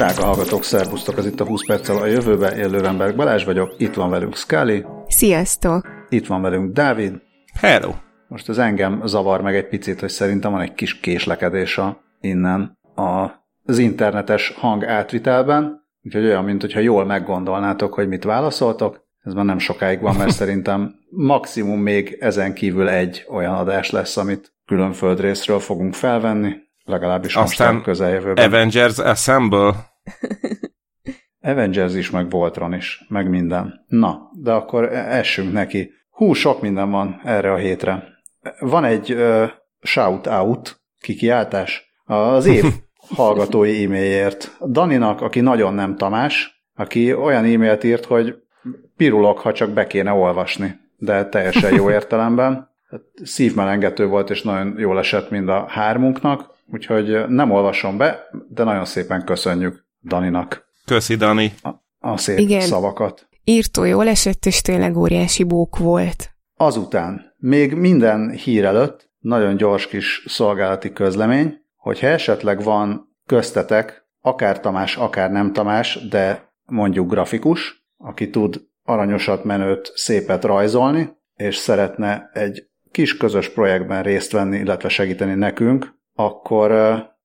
Drága hallgatók, szervusztok, az itt a 20 perccel a jövőbe, én Lővenberg Balázs vagyok, itt van velünk Scully. Sziasztok! Itt van velünk Dávid. Hello! Most az engem zavar meg egy picit, hogy szerintem van egy kis késlekedés a, innen a, az internetes hang átvitelben, úgyhogy olyan, mint hogyha jól meggondolnátok, hogy mit válaszoltok. Ez már nem sokáig van, mert szerintem maximum még ezen kívül egy olyan adás lesz, amit külön földrészről fogunk felvenni, legalábbis Aztán most a közeljövőben. Avengers Assemble. Avengers is, meg Voltron is, meg minden. Na, de akkor essünk neki. Hú, sok minden van erre a hétre. Van egy uh, shout-out, kikiáltás, az év hallgatói e-mailjért. Daninak, aki nagyon nem Tamás, aki olyan e-mailt írt, hogy pirulok, ha csak be kéne olvasni, de teljesen jó értelemben. Szívmelengető volt, és nagyon jól esett mind a hármunknak, úgyhogy nem olvasom be, de nagyon szépen köszönjük Daninak Köszi, Dani. a, a szép Igen. szavakat. Írtó jól esett, és tényleg óriási bók volt. Azután, még minden hír előtt, nagyon gyors kis szolgálati közlemény, hogyha esetleg van köztetek, akár Tamás, akár nem Tamás, de mondjuk grafikus, aki tud aranyosat, menőt, szépet rajzolni, és szeretne egy kis közös projektben részt venni, illetve segíteni nekünk, akkor,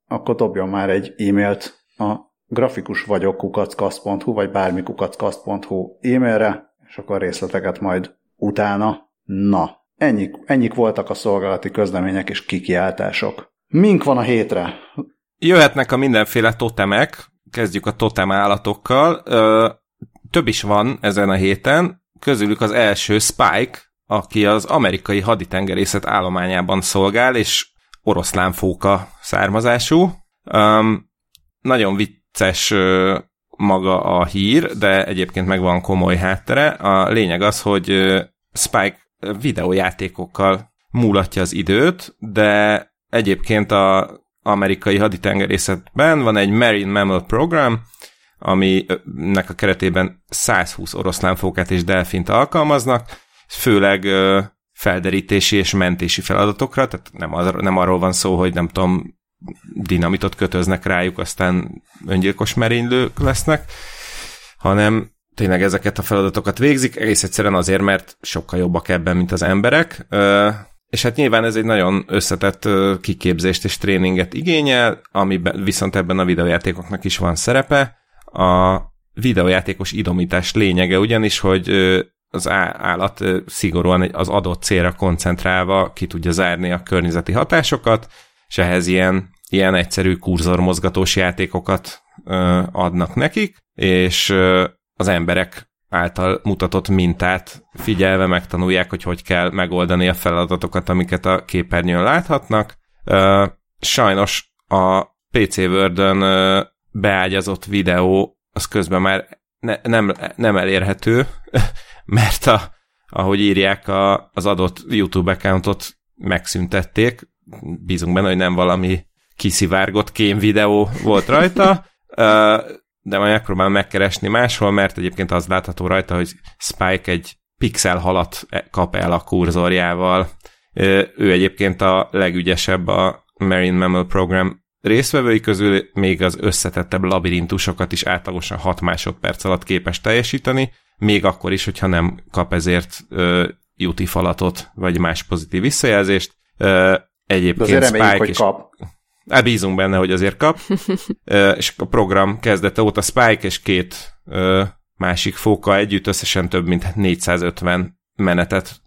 akkor dobjon már egy e-mailt a grafikus vagyok kukackaszt.hu, vagy bármi kukackaszt.hu e-mailre, és akkor részleteket majd utána. Na, ennyik, ennyik voltak a szolgálati közlemények és kikiáltások. Mink van a hétre? Jöhetnek a mindenféle totemek, kezdjük a totem állatokkal. Ö, több is van ezen a héten, közülük az első Spike, aki az amerikai haditengerészet állományában szolgál, és oroszlánfóka származású. Um, nagyon vicces maga a hír, de egyébként meg van komoly háttere. A lényeg az, hogy Spike videójátékokkal múlatja az időt, de egyébként a amerikai haditengerészetben van egy Marine Mammal Program, aminek a keretében 120 oroszlánfókát és delfint alkalmaznak, főleg felderítési és mentési feladatokra, tehát nem, az, nem arról van szó, hogy nem tudom, dinamitot kötöznek rájuk, aztán öngyilkos merénylők lesznek, hanem tényleg ezeket a feladatokat végzik, egész egyszerűen azért, mert sokkal jobbak ebben, mint az emberek, és hát nyilván ez egy nagyon összetett kiképzést és tréninget igényel, amiben viszont ebben a videójátékoknak is van szerepe. A videójátékos idomítás lényege ugyanis, hogy az állat szigorúan az adott célra koncentrálva ki tudja zárni a környezeti hatásokat, és ehhez ilyen, ilyen egyszerű kurzormozgatós játékokat ö, adnak nekik, és ö, az emberek által mutatott mintát figyelve megtanulják, hogy hogy kell megoldani a feladatokat, amiket a képernyőn láthatnak. Ö, Sajnos a PC Word-ön ö, beágyazott videó az közben már ne, nem, nem elérhető, mert a, ahogy írják, a, az adott YouTube accountot megszüntették. Bízunk benne, hogy nem valami kiszivárgott kém videó volt rajta, de majd megpróbálom megkeresni máshol, mert egyébként az látható rajta, hogy Spike egy pixel halat kap el a kurzorjával. Ő egyébként a legügyesebb a Marine Mammal Program résztvevői közül, még az összetettebb labirintusokat is átlagosan 6 másodperc alatt képes teljesíteni, még akkor is, hogyha nem kap ezért ö, UT falatot, vagy más pozitív visszajelzést. Ö, De egyébként azért reméljük, Spike hogy is kap. Hát bízunk benne, hogy azért kap. És a program kezdete óta Spike és két másik fóka együtt összesen több mint 450 menetet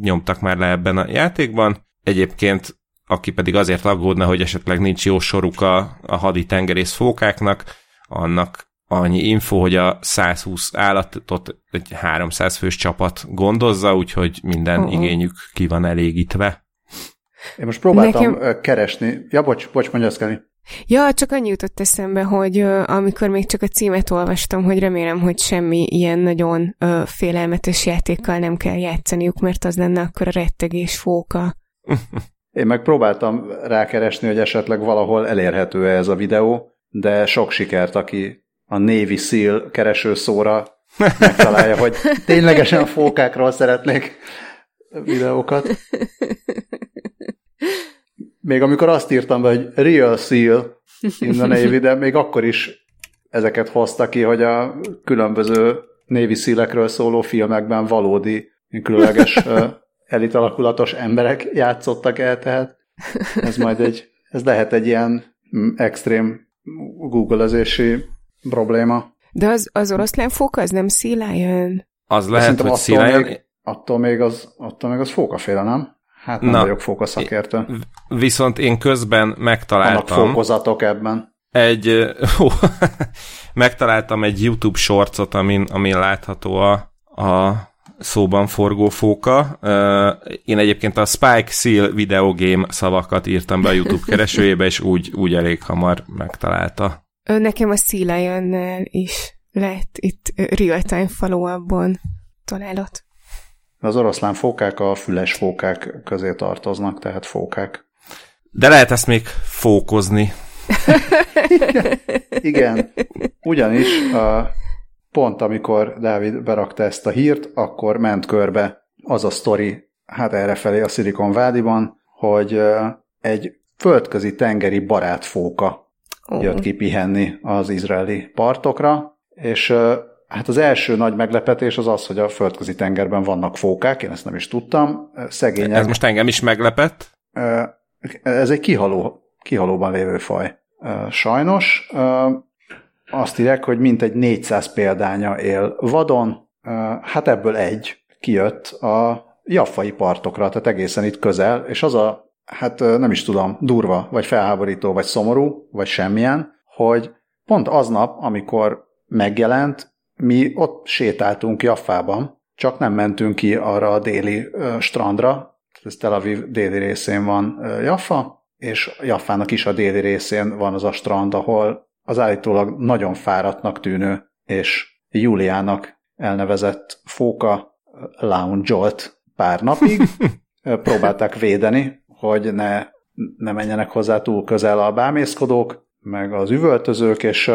nyomtak már le ebben a játékban. Egyébként aki pedig azért aggódna, hogy esetleg nincs jó soruk a, a hadi tengerész fókáknak, annak annyi info, hogy a 120 állatot egy 300 fős csapat gondozza, úgyhogy minden Uh-uh. igényük ki van elégítve. Én most próbáltam Nekem- keresni. Ja, bocs, bocs, mondja Szkeli. Ja, csak annyi jutott eszembe, hogy ö, amikor még csak a címet olvastam, hogy remélem, hogy semmi ilyen nagyon ö, félelmetes játékkal nem kell játszaniuk, mert az lenne akkor a rettegés fóka. Én meg próbáltam rákeresni, hogy esetleg valahol elérhető -e ez a videó, de sok sikert, aki a Navy SEAL kereső szóra megtalálja, hogy ténylegesen fókákról szeretnék videókat. Még amikor azt írtam be, hogy Real Seal in the Navy, de még akkor is ezeket hozta ki, hogy a különböző névi szílekről szóló filmekben valódi, különleges elitalakulatos emberek játszottak el, tehát ez majd egy, ez lehet egy ilyen mm, extrém googleezési probléma. De az, az oroszlán fók az nem szílájön? Az lehet, hogy szílájön. Még, attól, még az, attól még az fókaféle, nem? Hát nem Na, vagyok fókaszakértő. Viszont én közben megtaláltam... Vannak fókozatok ebben. Egy, ó, megtaláltam egy YouTube shortsot, amin, amin látható a, a szóban forgó fóka. Én egyébként a Spike Seal videogame szavakat írtam be a YouTube keresőjébe, és úgy, úgy elég hamar megtalálta. Nekem a Sea is lett itt real-time follow találott. Az oroszlán fókák a füles fókák közé tartoznak, tehát fókák. De lehet ezt még fókozni. Igen, ugyanis a, pont amikor Dávid berakta ezt a hírt, akkor ment körbe az a sztori, hát errefelé a Silicon Vádiban, hogy egy földközi tengeri barátfóka oh. jött ki pihenni az izraeli partokra, és hát az első nagy meglepetés az az, hogy a földközi tengerben vannak fókák, én ezt nem is tudtam. Szegények. Ez most engem is meglepett? Ez egy kihaló, kihalóban lévő faj. Sajnos azt írják, hogy mintegy 400 példánya él vadon, hát ebből egy kijött a jaffai partokra, tehát egészen itt közel, és az a, hát nem is tudom, durva, vagy felháborító, vagy szomorú, vagy semmilyen, hogy pont aznap, amikor megjelent, mi ott sétáltunk Jaffában, csak nem mentünk ki arra a déli strandra, ez Tel Aviv déli részén van Jaffa, és Jaffának is a déli részén van az a strand, ahol az állítólag nagyon fáradtnak tűnő és Júliának elnevezett fóka lounge pár napig. Próbálták védeni, hogy ne, ne menjenek hozzá túl közel a bámészkodók, meg az üvöltözők, és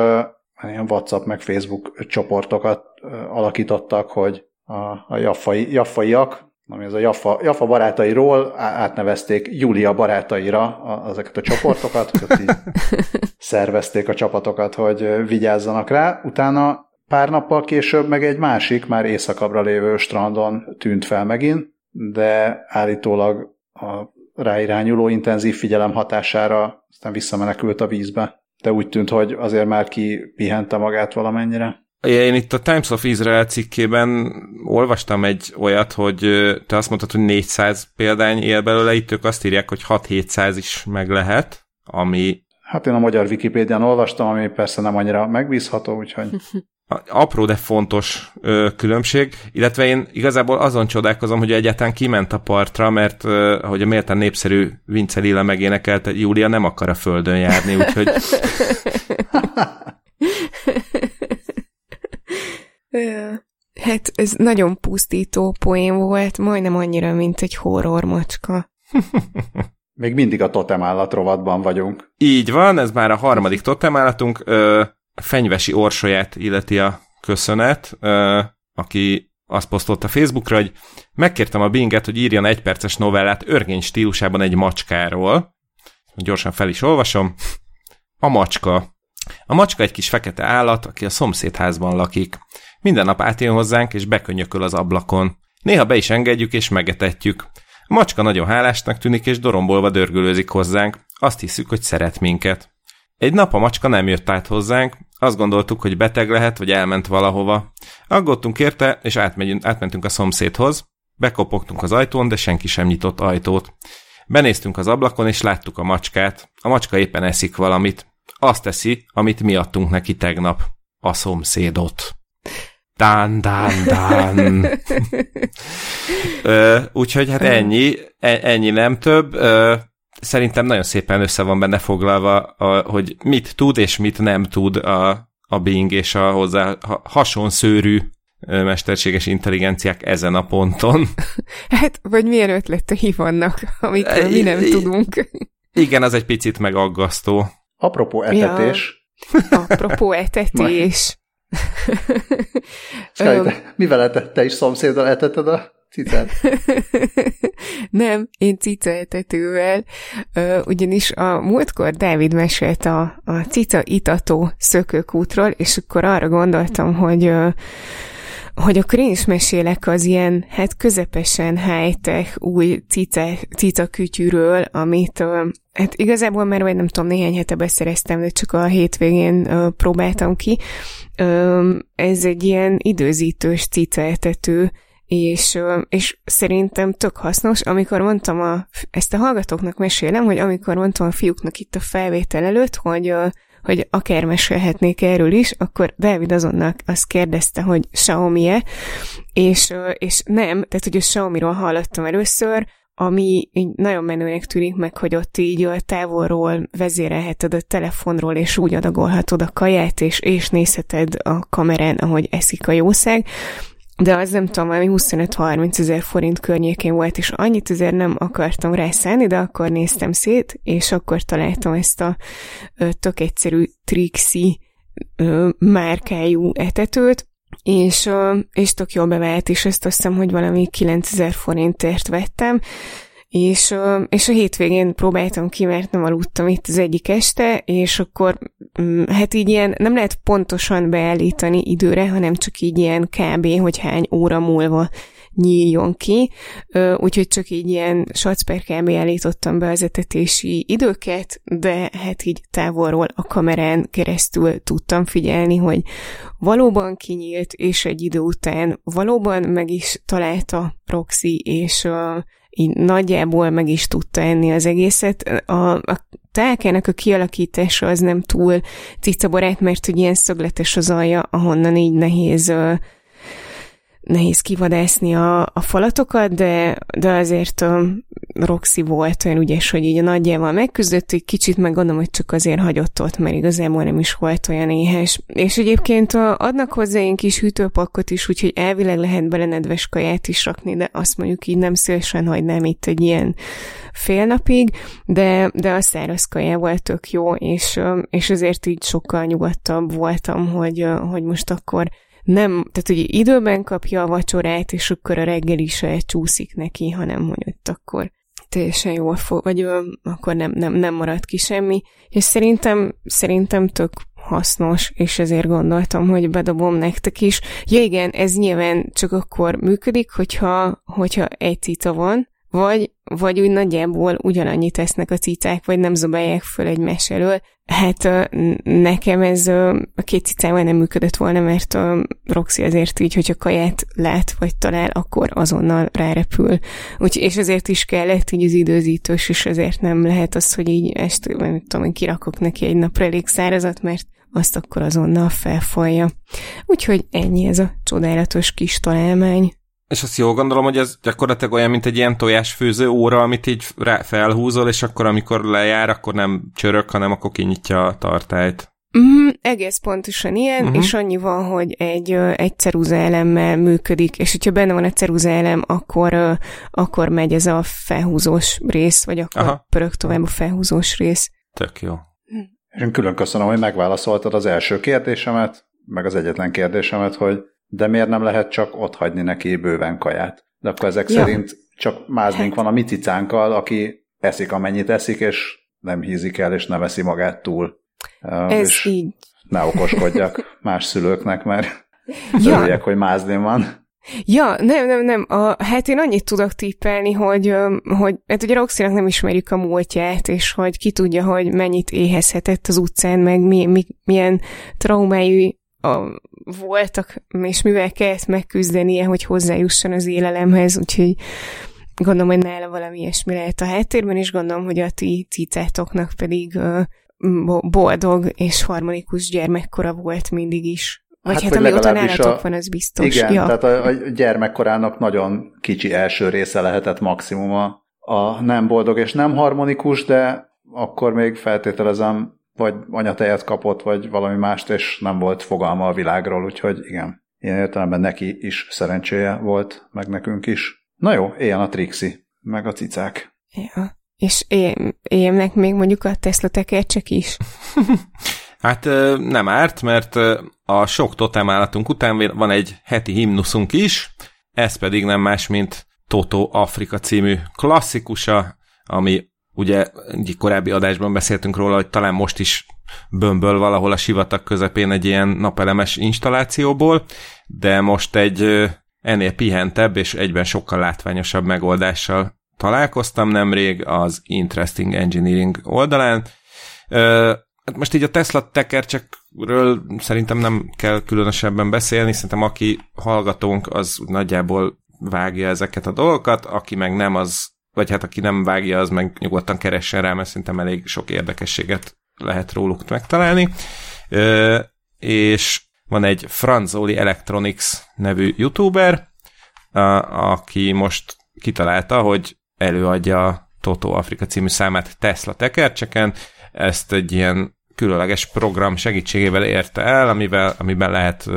ilyen WhatsApp meg Facebook csoportokat alakítottak, hogy a, a jaffai, jaffaiak ami az a Jaffa, Jaffa barátairól átnevezték Júlia barátaira ezeket a csoportokat, így szervezték a csapatokat, hogy vigyázzanak rá. Utána pár nappal később meg egy másik, már északabbra lévő strandon tűnt fel megint, de állítólag a ráirányuló intenzív figyelem hatására aztán visszamenekült a vízbe. De úgy tűnt, hogy azért már ki pihente magát valamennyire. Én itt a Times of Israel cikkében olvastam egy olyat, hogy te azt mondtad, hogy 400 példány él belőle, itt ők azt írják, hogy 6-700 is meg lehet, ami... Hát én a magyar Wikipédián olvastam, ami persze nem annyira megbízható, úgyhogy... Apró, de fontos ö, különbség, illetve én igazából azon csodálkozom, hogy egyáltalán kiment a partra, mert ö, ahogy a méltán népszerű Vince Lilla megénekelte, Júlia nem akar a földön járni, úgyhogy... Hát ez nagyon pusztító poén volt, majdnem annyira, mint egy horror macska. Még mindig a totem rovatban vagyunk. Így van, ez már a harmadik totem állatunk. Ö, fenyvesi orsolyát illeti a köszönet, aki azt posztolta Facebookra, hogy megkértem a Binget, hogy írjon egy perces novellát örgény stílusában egy macskáról. Gyorsan fel is olvasom. A macska. A macska egy kis fekete állat, aki a szomszédházban lakik. Minden nap átjön hozzánk, és bekönyököl az ablakon. Néha be is engedjük, és megetetjük. A macska nagyon hálásnak tűnik, és dorombolva dörgölőzik hozzánk. Azt hiszük, hogy szeret minket. Egy nap a macska nem jött át hozzánk, azt gondoltuk, hogy beteg lehet, vagy elment valahova. Aggottunk érte, és átmentünk a szomszédhoz. Bekopogtunk az ajtón, de senki sem nyitott ajtót. Benéztünk az ablakon, és láttuk a macskát. A macska éppen eszik valamit. Azt teszi, amit mi adtunk neki tegnap. A szomszédot. Dán, dán, dán. úgyhogy hát ennyi, e, ennyi nem több. Ö, szerintem nagyon szépen össze van benne foglalva, a, hogy mit tud és mit nem tud a, a Bing és a hozzá hasonszőrű mesterséges intelligenciák ezen a ponton. Hát, vagy milyen ötletei vannak, amikről mi nem tudunk. Igen, az egy picit megaggasztó. Apropó etetés. Ja. Apropó etetés. Sky, te, mivel etett, te is szomszéddal eteted a cicát? nem, én cicaetetővel, ugyanis a múltkor Dávid mesélt a, a cica itató szökőkútról, és akkor arra gondoltam, hogy hogy akkor én is mesélek az ilyen, hát közepesen high-tech új cica, cica kütyűről, amit hát igazából már vagy nem tudom, néhány hete beszereztem, de csak a hétvégén próbáltam ki. Ez egy ilyen időzítős cica etető, és, és szerintem tök hasznos, amikor mondtam a, ezt a hallgatóknak mesélem, hogy amikor mondtam a fiúknak itt a felvétel előtt, hogy hogy akár mesélhetnék erről is, akkor David azonnal azt kérdezte, hogy Xiaomi-e, és, és nem, tehát hogy a Xiaomi-ról hallottam először, ami így nagyon menőnek tűnik meg, hogy ott így távolról vezérelheted a telefonról, és úgy adagolhatod a kaját, és, és nézheted a kamerán, ahogy eszik a jószág de az nem tudom, valami 25-30 ezer forint környékén volt, és annyit azért nem akartam rászállni, de akkor néztem szét, és akkor találtam ezt a ö, tök egyszerű Trixie ö, márkájú etetőt, és, ö, és tök jól bevált, és ezt azt hiszem, hogy valami 9000 forintért vettem, és, és a hétvégén próbáltam ki, mert nem aludtam itt az egyik este, és akkor mm, hát így ilyen nem lehet pontosan beállítani időre, hanem csak így ilyen kb. hogy hány óra múlva nyíljon ki, úgyhogy csak így ilyen sac per kb. állítottam be az etetési időket, de hát így távolról a kamerán keresztül tudtam figyelni, hogy valóban kinyílt, és egy idő után valóban meg is találta Proxy, és így nagyjából meg is tudta enni az egészet. A, a telkenek a kialakítása az nem túl cicabarát, mert hogy ilyen szögletes az alja, ahonnan így nehéz nehéz kivadászni a, a falatokat, de, de azért a Roxy volt olyan ügyes, hogy így a nagyjával megküzdött, egy kicsit meg gondolom, hogy csak azért hagyott ott, mert igazából nem is volt olyan éhes. És egyébként a, adnak hozzá egy kis hűtőpakkot is, úgyhogy elvileg lehet bele nedves kaját is rakni, de azt mondjuk így nem szívesen hagynám itt egy ilyen fél napig, de, de a száraz kajával tök jó, és, és azért így sokkal nyugodtabb voltam, hogy, hogy most akkor nem, tehát hogy időben kapja a vacsorát, és akkor a reggeli se csúszik neki, hanem hogy ott akkor teljesen jól fog, vagy akkor nem, nem, nem marad ki semmi, és szerintem, szerintem tök hasznos, és ezért gondoltam, hogy bedobom nektek is. Ja igen, ez nyilván csak akkor működik, hogyha, hogyha egy cica van, vagy, vagy úgy nagyjából ugyanannyit tesznek a cicák, vagy nem zobálják föl egy elől. Hát nekem ez a két cicával nem működött volna, mert a Roxy azért így, hogyha kaját lát, vagy talál, akkor azonnal rárepül. Úgy, és ezért is kellett így az időzítős, és ezért nem lehet az, hogy így este, nem tudom, kirakok neki egy napra elég szárazat, mert azt akkor azonnal felfolja. Úgyhogy ennyi ez a csodálatos kis találmány. És azt jól gondolom, hogy ez gyakorlatilag olyan, mint egy ilyen tojásfőző óra, amit így rá felhúzol, és akkor amikor lejár, akkor nem csörök, hanem akkor kinyitja a tartályt. Mm, egész pontosan ilyen, uh-huh. és annyi van, hogy egy, egy ceruza elemmel működik, és hogyha benne van a ceruza elem, akkor, akkor megy ez a felhúzós rész, vagy akkor Aha. pörög tovább a felhúzós rész. Tök jó. És én külön köszönöm, hogy megválaszoltad az első kérdésemet, meg az egyetlen kérdésemet, hogy de miért nem lehet csak ott hagyni neki bőven kaját? De akkor ezek ja. szerint csak mázlink hát. van a mi cicánkkal, aki eszik amennyit eszik, és nem hízik el, és nem eszi magát túl. Ez és így. Ne okoskodjak más szülőknek, mert ja. örüljek, hogy mázlim van. Ja, nem, nem, nem. A, hát én annyit tudok tippelni, hogy, hogy hát ugye Roxy-nak nem ismerjük a múltját, és hogy ki tudja, hogy mennyit éhezhetett az utcán, meg mi, mi, milyen traumái a, voltak, és mivel kellett megküzdenie, hogy hozzájusson az élelemhez, úgyhogy gondolom, hogy nála valami ilyesmi lehet a háttérben, és gondolom, hogy a ti cicátoknak pedig uh, boldog és harmonikus gyermekkora volt mindig is. Vagy hát, hát amióta nálatok a, van, az biztos. Igen, ja. tehát a, a gyermekkorának nagyon kicsi első része lehetett maximum a, a nem boldog és nem harmonikus, de akkor még feltételezem vagy anyatejet kapott, vagy valami mást, és nem volt fogalma a világról, úgyhogy igen, ilyen értelemben neki is szerencséje volt, meg nekünk is. Na jó, éljen a Trixi, meg a cicák. Ja. És éjemnek még mondjuk a Tesla tekercsek is? hát nem árt, mert a sok totem állatunk után van egy heti himnuszunk is, ez pedig nem más, mint Toto Afrika című klasszikusa, ami ugye egy korábbi adásban beszéltünk róla, hogy talán most is bömböl valahol a sivatag közepén egy ilyen napelemes installációból, de most egy ennél pihentebb és egyben sokkal látványosabb megoldással találkoztam nemrég az Interesting Engineering oldalán. Hát most így a Tesla tekercsekről szerintem nem kell különösebben beszélni, szerintem aki hallgatónk, az nagyjából vágja ezeket a dolgokat, aki meg nem, az, vagy hát aki nem vágja, az meg nyugodtan keressen rá, mert szerintem elég sok érdekességet lehet róluk megtalálni. és van egy Franzoli Electronics nevű youtuber, aki most kitalálta, hogy előadja a Toto Afrika című számát Tesla tekercseken, ezt egy ilyen különleges program segítségével érte el, amivel, amiben lehet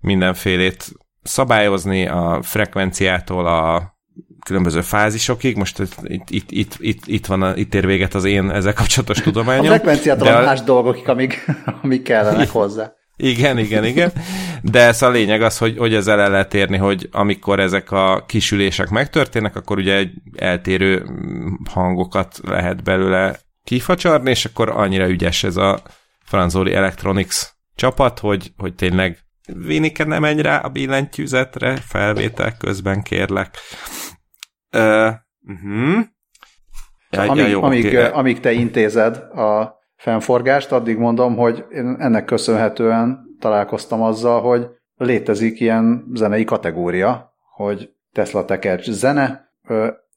mindenfélét szabályozni, a frekvenciától a különböző fázisokig. Most itt, itt, itt, itt, itt, van a, itt ér véget az én ezzel kapcsolatos tudományom. A frekvenciától a más dolgok, amíg, amíg kellenek hozzá. Igen, igen, igen. De ez a lényeg az, hogy, hogy ezzel el lehet érni, hogy amikor ezek a kisülések megtörténnek, akkor ugye egy eltérő hangokat lehet belőle kifacsarni, és akkor annyira ügyes ez a Franzoli Electronics csapat, hogy, hogy tényleg Vinike nem menj rá a billentyűzetre, felvétel közben kérlek. Uh, uh-huh. ja, amíg, ja, jó, amíg, okay. amíg te intézed a fennforgást, addig mondom, hogy én ennek köszönhetően találkoztam azzal, hogy létezik ilyen zenei kategória, hogy Tesla tekercs zene.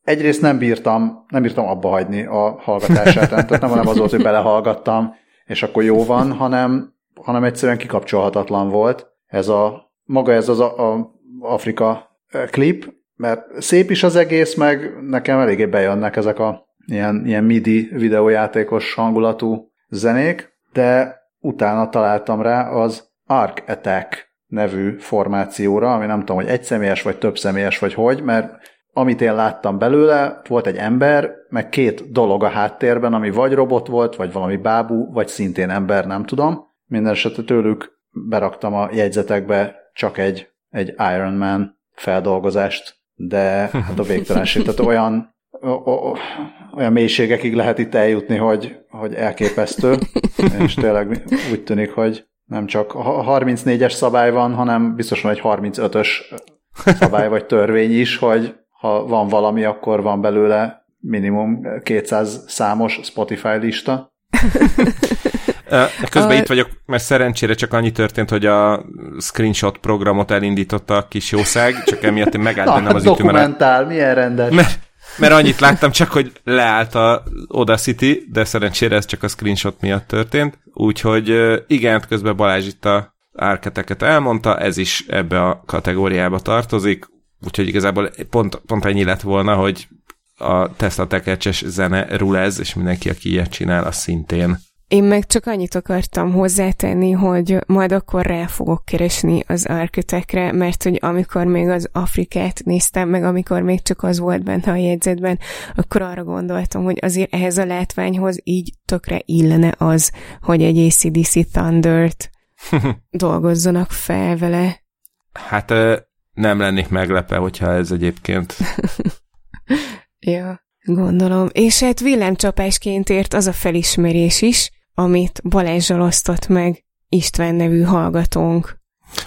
Egyrészt nem bírtam, nem bírtam abba hagyni a hallgatását, tehát nem, nem az volt, hogy belehallgattam, és akkor jó van, hanem, hanem egyszerűen kikapcsolhatatlan volt ez a, maga ez az a, a Afrika klip, mert szép is az egész, meg nekem eléggé bejönnek ezek a ilyen, ilyen MIDI videójátékos hangulatú zenék, de utána találtam rá az Arc Attack nevű formációra, ami nem tudom, hogy egy személyes vagy több személyes vagy hogy, mert amit én láttam belőle, volt egy ember, meg két dolog a háttérben, ami vagy robot volt, vagy valami bábú, vagy szintén ember, nem tudom. Minden esetre tőlük beraktam a jegyzetekbe csak egy, egy Iron Man feldolgozást, de hát a végtelenség, tehát olyan, olyan mélységekig lehet itt eljutni, hogy, hogy elképesztő, és tényleg úgy tűnik, hogy nem csak a 34-es szabály van, hanem biztosan egy 35-ös szabály vagy törvény is, hogy ha van valami, akkor van belőle minimum 200 számos Spotify lista. Közben a... itt vagyok, mert szerencsére csak annyi történt, hogy a screenshot programot elindította a kis jószág, csak emiatt én megállt bennem az ütő. Dokumentál, milyen rendes. Mert, mert annyit láttam csak, hogy leállt a Audacity, de szerencsére ez csak a screenshot miatt történt. Úgyhogy igen, közben Balázs itt a árketeket elmondta, ez is ebbe a kategóriába tartozik, úgyhogy igazából pont, pont ennyi lett volna, hogy a Tesla tekercses zene rulez, és mindenki, aki ilyet csinál, az szintén én meg csak annyit akartam hozzátenni, hogy majd akkor rá fogok keresni az arkitekre, mert hogy amikor még az Afrikát néztem, meg amikor még csak az volt benne a jegyzetben, akkor arra gondoltam, hogy azért ehhez a látványhoz így tökre illene az, hogy egy ACDC Thunder-t dolgozzanak fel vele. Hát nem lennék meglepve, hogyha ez egyébként... ja, gondolom. És hát villámcsapásként ért az a felismerés is, amit Balázsral osztott meg István nevű hallgatónk.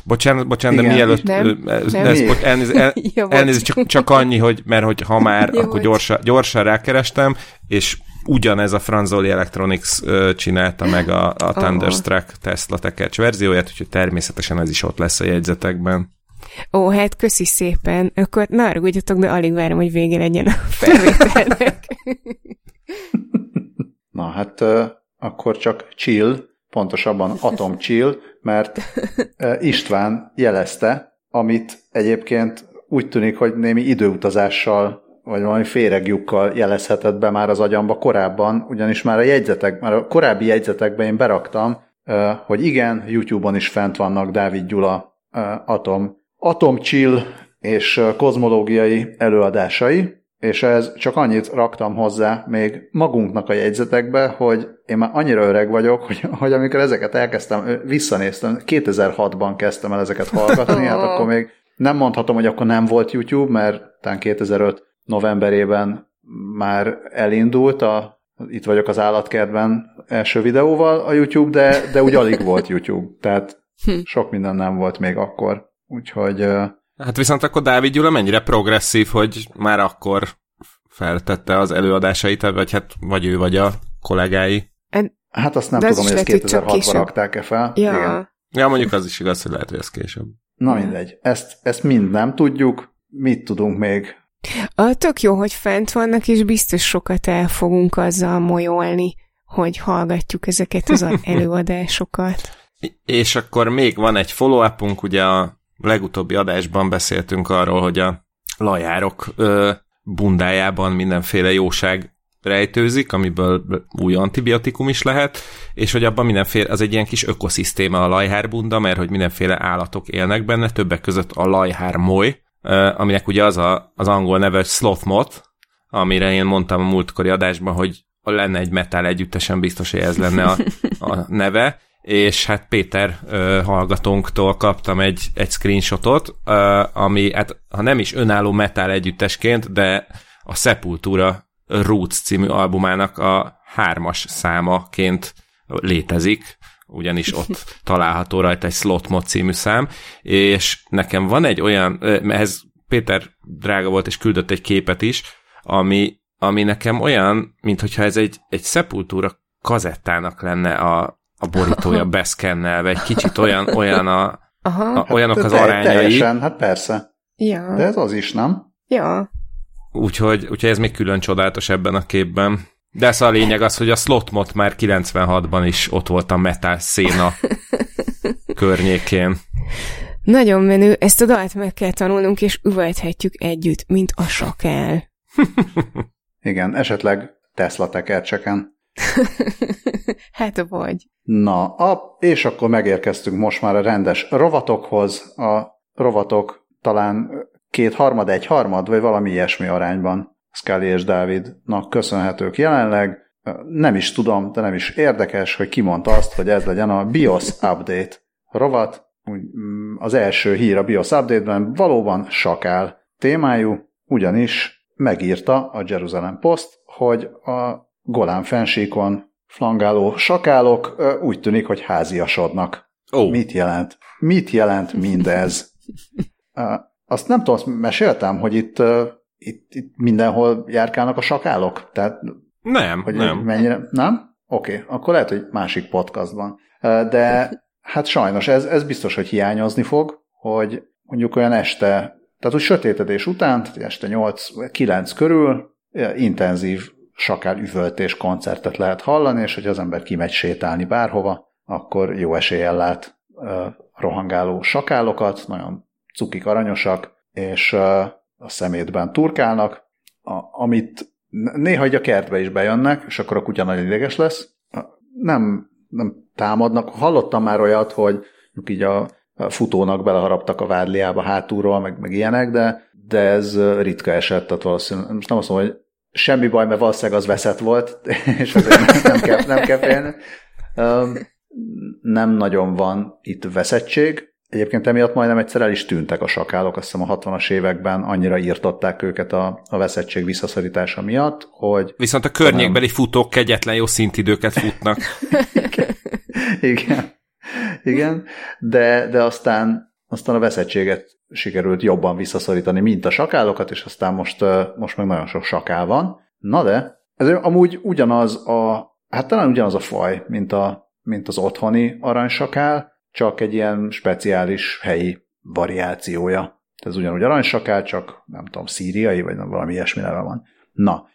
Bocsánat, bocsánat, Igen. de mielőtt... Nem, ez, nem. Ez, bocs, elnéz, el, ja, elnéz, csak, csak annyi, hogy mert hogy ha már, ja, akkor gyorsan, gyorsan rákerestem, és ugyanez a Franzoli Electronics csinálta meg a, a Thunderstruck oh. Tesla tekercs verzióját, úgyhogy természetesen ez is ott lesz a jegyzetekben. Ó, hát köszi szépen. Akkor ne arra de alig várom, hogy vége legyen a felvételnek. Na hát akkor csak chill, pontosabban atom chill, mert e, István jelezte, amit egyébként úgy tűnik, hogy némi időutazással vagy valami féregjukkal jelezhetett be már az agyamba korábban, ugyanis már a jegyzetek, már a korábbi jegyzetekben én beraktam, e, hogy igen, YouTube-on is fent vannak Dávid Gyula e, atom, atom chill és kozmológiai előadásai, és ez csak annyit raktam hozzá még magunknak a jegyzetekbe, hogy én már annyira öreg vagyok, hogy, hogy amikor ezeket elkezdtem, visszanéztem, 2006-ban kezdtem el ezeket hallgatni, hát akkor még nem mondhatom, hogy akkor nem volt YouTube, mert talán 2005 novemberében már elindult a itt vagyok az állatkertben első videóval a YouTube, de, de úgy alig volt YouTube, tehát hm. sok minden nem volt még akkor, úgyhogy... Hát viszont akkor Dávid Gyula mennyire progresszív, hogy már akkor feltette az előadásait, vagy hát vagy ő, vagy a kollégái. Hát azt nem De tudom, hogy ezt 2006-ban rakták-e fel. Ja. Igen. ja, mondjuk az is igaz, hogy lehet, hogy ez később. Na mindegy, ezt, ezt mind nem tudjuk, mit tudunk még a, tök jó, hogy fent vannak, és biztos sokat el fogunk azzal molyolni, hogy hallgatjuk ezeket az előadásokat. És akkor még van egy follow-upunk, ugye a legutóbbi adásban beszéltünk arról, hogy a lajárok ö, bundájában mindenféle jóság rejtőzik, amiből új antibiotikum is lehet, és hogy abban mindenféle, az egy ilyen kis ökoszisztéma a lajhárbunda, mert hogy mindenféle állatok élnek benne, többek között a lajhár moly, aminek ugye az a, az angol neve, hogy Slothmoth, amire én mondtam a múltkori adásban, hogy lenne egy metal együttesen biztos, hogy ez lenne a, a neve, és hát Péter uh, hallgatónktól kaptam egy, egy screenshotot, uh, ami hát ha nem is önálló metal együttesként, de a Sepultura Roots című albumának a hármas számaként létezik, ugyanis ott található rajta egy Slot Mod című szám, és nekem van egy olyan, ehhez Péter drága volt, és küldött egy képet is, ami, ami nekem olyan, mint hogyha ez egy, egy szepultúra kazettának lenne a, a borítója beszkennelve, egy kicsit olyan, olyan a, Aha. a olyanok hát, az arányai. Teljesen, hát persze. Ja. De ez az is, nem? Ja. Úgyhogy, úgyhogy ez még külön csodálatos ebben a képben. De ez a lényeg az, hogy a Slotmot már 96-ban is ott volt a metal széna környékén. Nagyon menő, ezt a dalt meg kell tanulnunk, és üvölthetjük együtt, mint a sakál. Igen, esetleg Tesla tekercseken. hát vagy. Na, a, és akkor megérkeztünk most már a rendes rovatokhoz. A rovatok talán két harmad, egy harmad, vagy valami ilyesmi arányban Scully és Dávidnak köszönhetők jelenleg. Nem is tudom, de nem is érdekes, hogy kimondta azt, hogy ez legyen a BIOS Update rovat. Mm, az első hír a BIOS Update-ben valóban sakál témájú, ugyanis megírta a Jerusalem Post, hogy a Golán fensíkon flangáló sakálok úgy tűnik, hogy háziasodnak. Oh. Mit jelent? Mit jelent mindez? Azt nem tudom, azt meséltem, hogy itt itt, itt mindenhol járkálnak a sakálok? Tehát, nem, hogy nem. Mennyire, nem? Oké, okay, akkor lehet, hogy másik podcastban. De hát sajnos ez, ez biztos, hogy hiányozni fog, hogy mondjuk olyan este, tehát hogy sötétedés után, este 8-9 körül intenzív sakál üvöltés koncertet lehet hallani, és hogy az ember kimegy sétálni bárhova, akkor jó eséllyel lát rohangáló sakálokat, nagyon cukik aranyosak, és a szemétben turkálnak, a, amit néha egy a kertbe is bejönnek, és akkor a kutya nagyon ideges lesz. Nem, nem támadnak. Hallottam már olyat, hogy így a futónak beleharaptak a vádliába hátulról, meg, meg ilyenek, de, de ez ritka eset, tehát valószínűleg, most nem azt mondom, hogy semmi baj, mert valószínűleg az veszett volt, és azért nem kell, nem kell félni. Nem nagyon van itt veszettség, Egyébként emiatt majdnem egyszer el is tűntek a sakálok, azt hiszem a 60-as években annyira írtották őket a, a veszettség visszaszorítása miatt, hogy... Viszont a környékbeli nem... futók kegyetlen jó szintidőket futnak. Igen. Igen, de, de aztán, aztán a veszettséget sikerült jobban visszaszorítani, mint a sakálokat, és aztán most, most meg nagyon sok sakál van. Na de, ez amúgy ugyanaz a, hát talán ugyanaz a faj, mint, a, mint az otthoni aranysakál, csak egy ilyen speciális helyi variációja. Ez ugyanúgy aranysakál, csak nem tudom, szíriai, vagy nem, valami ilyesmi neve van. Na,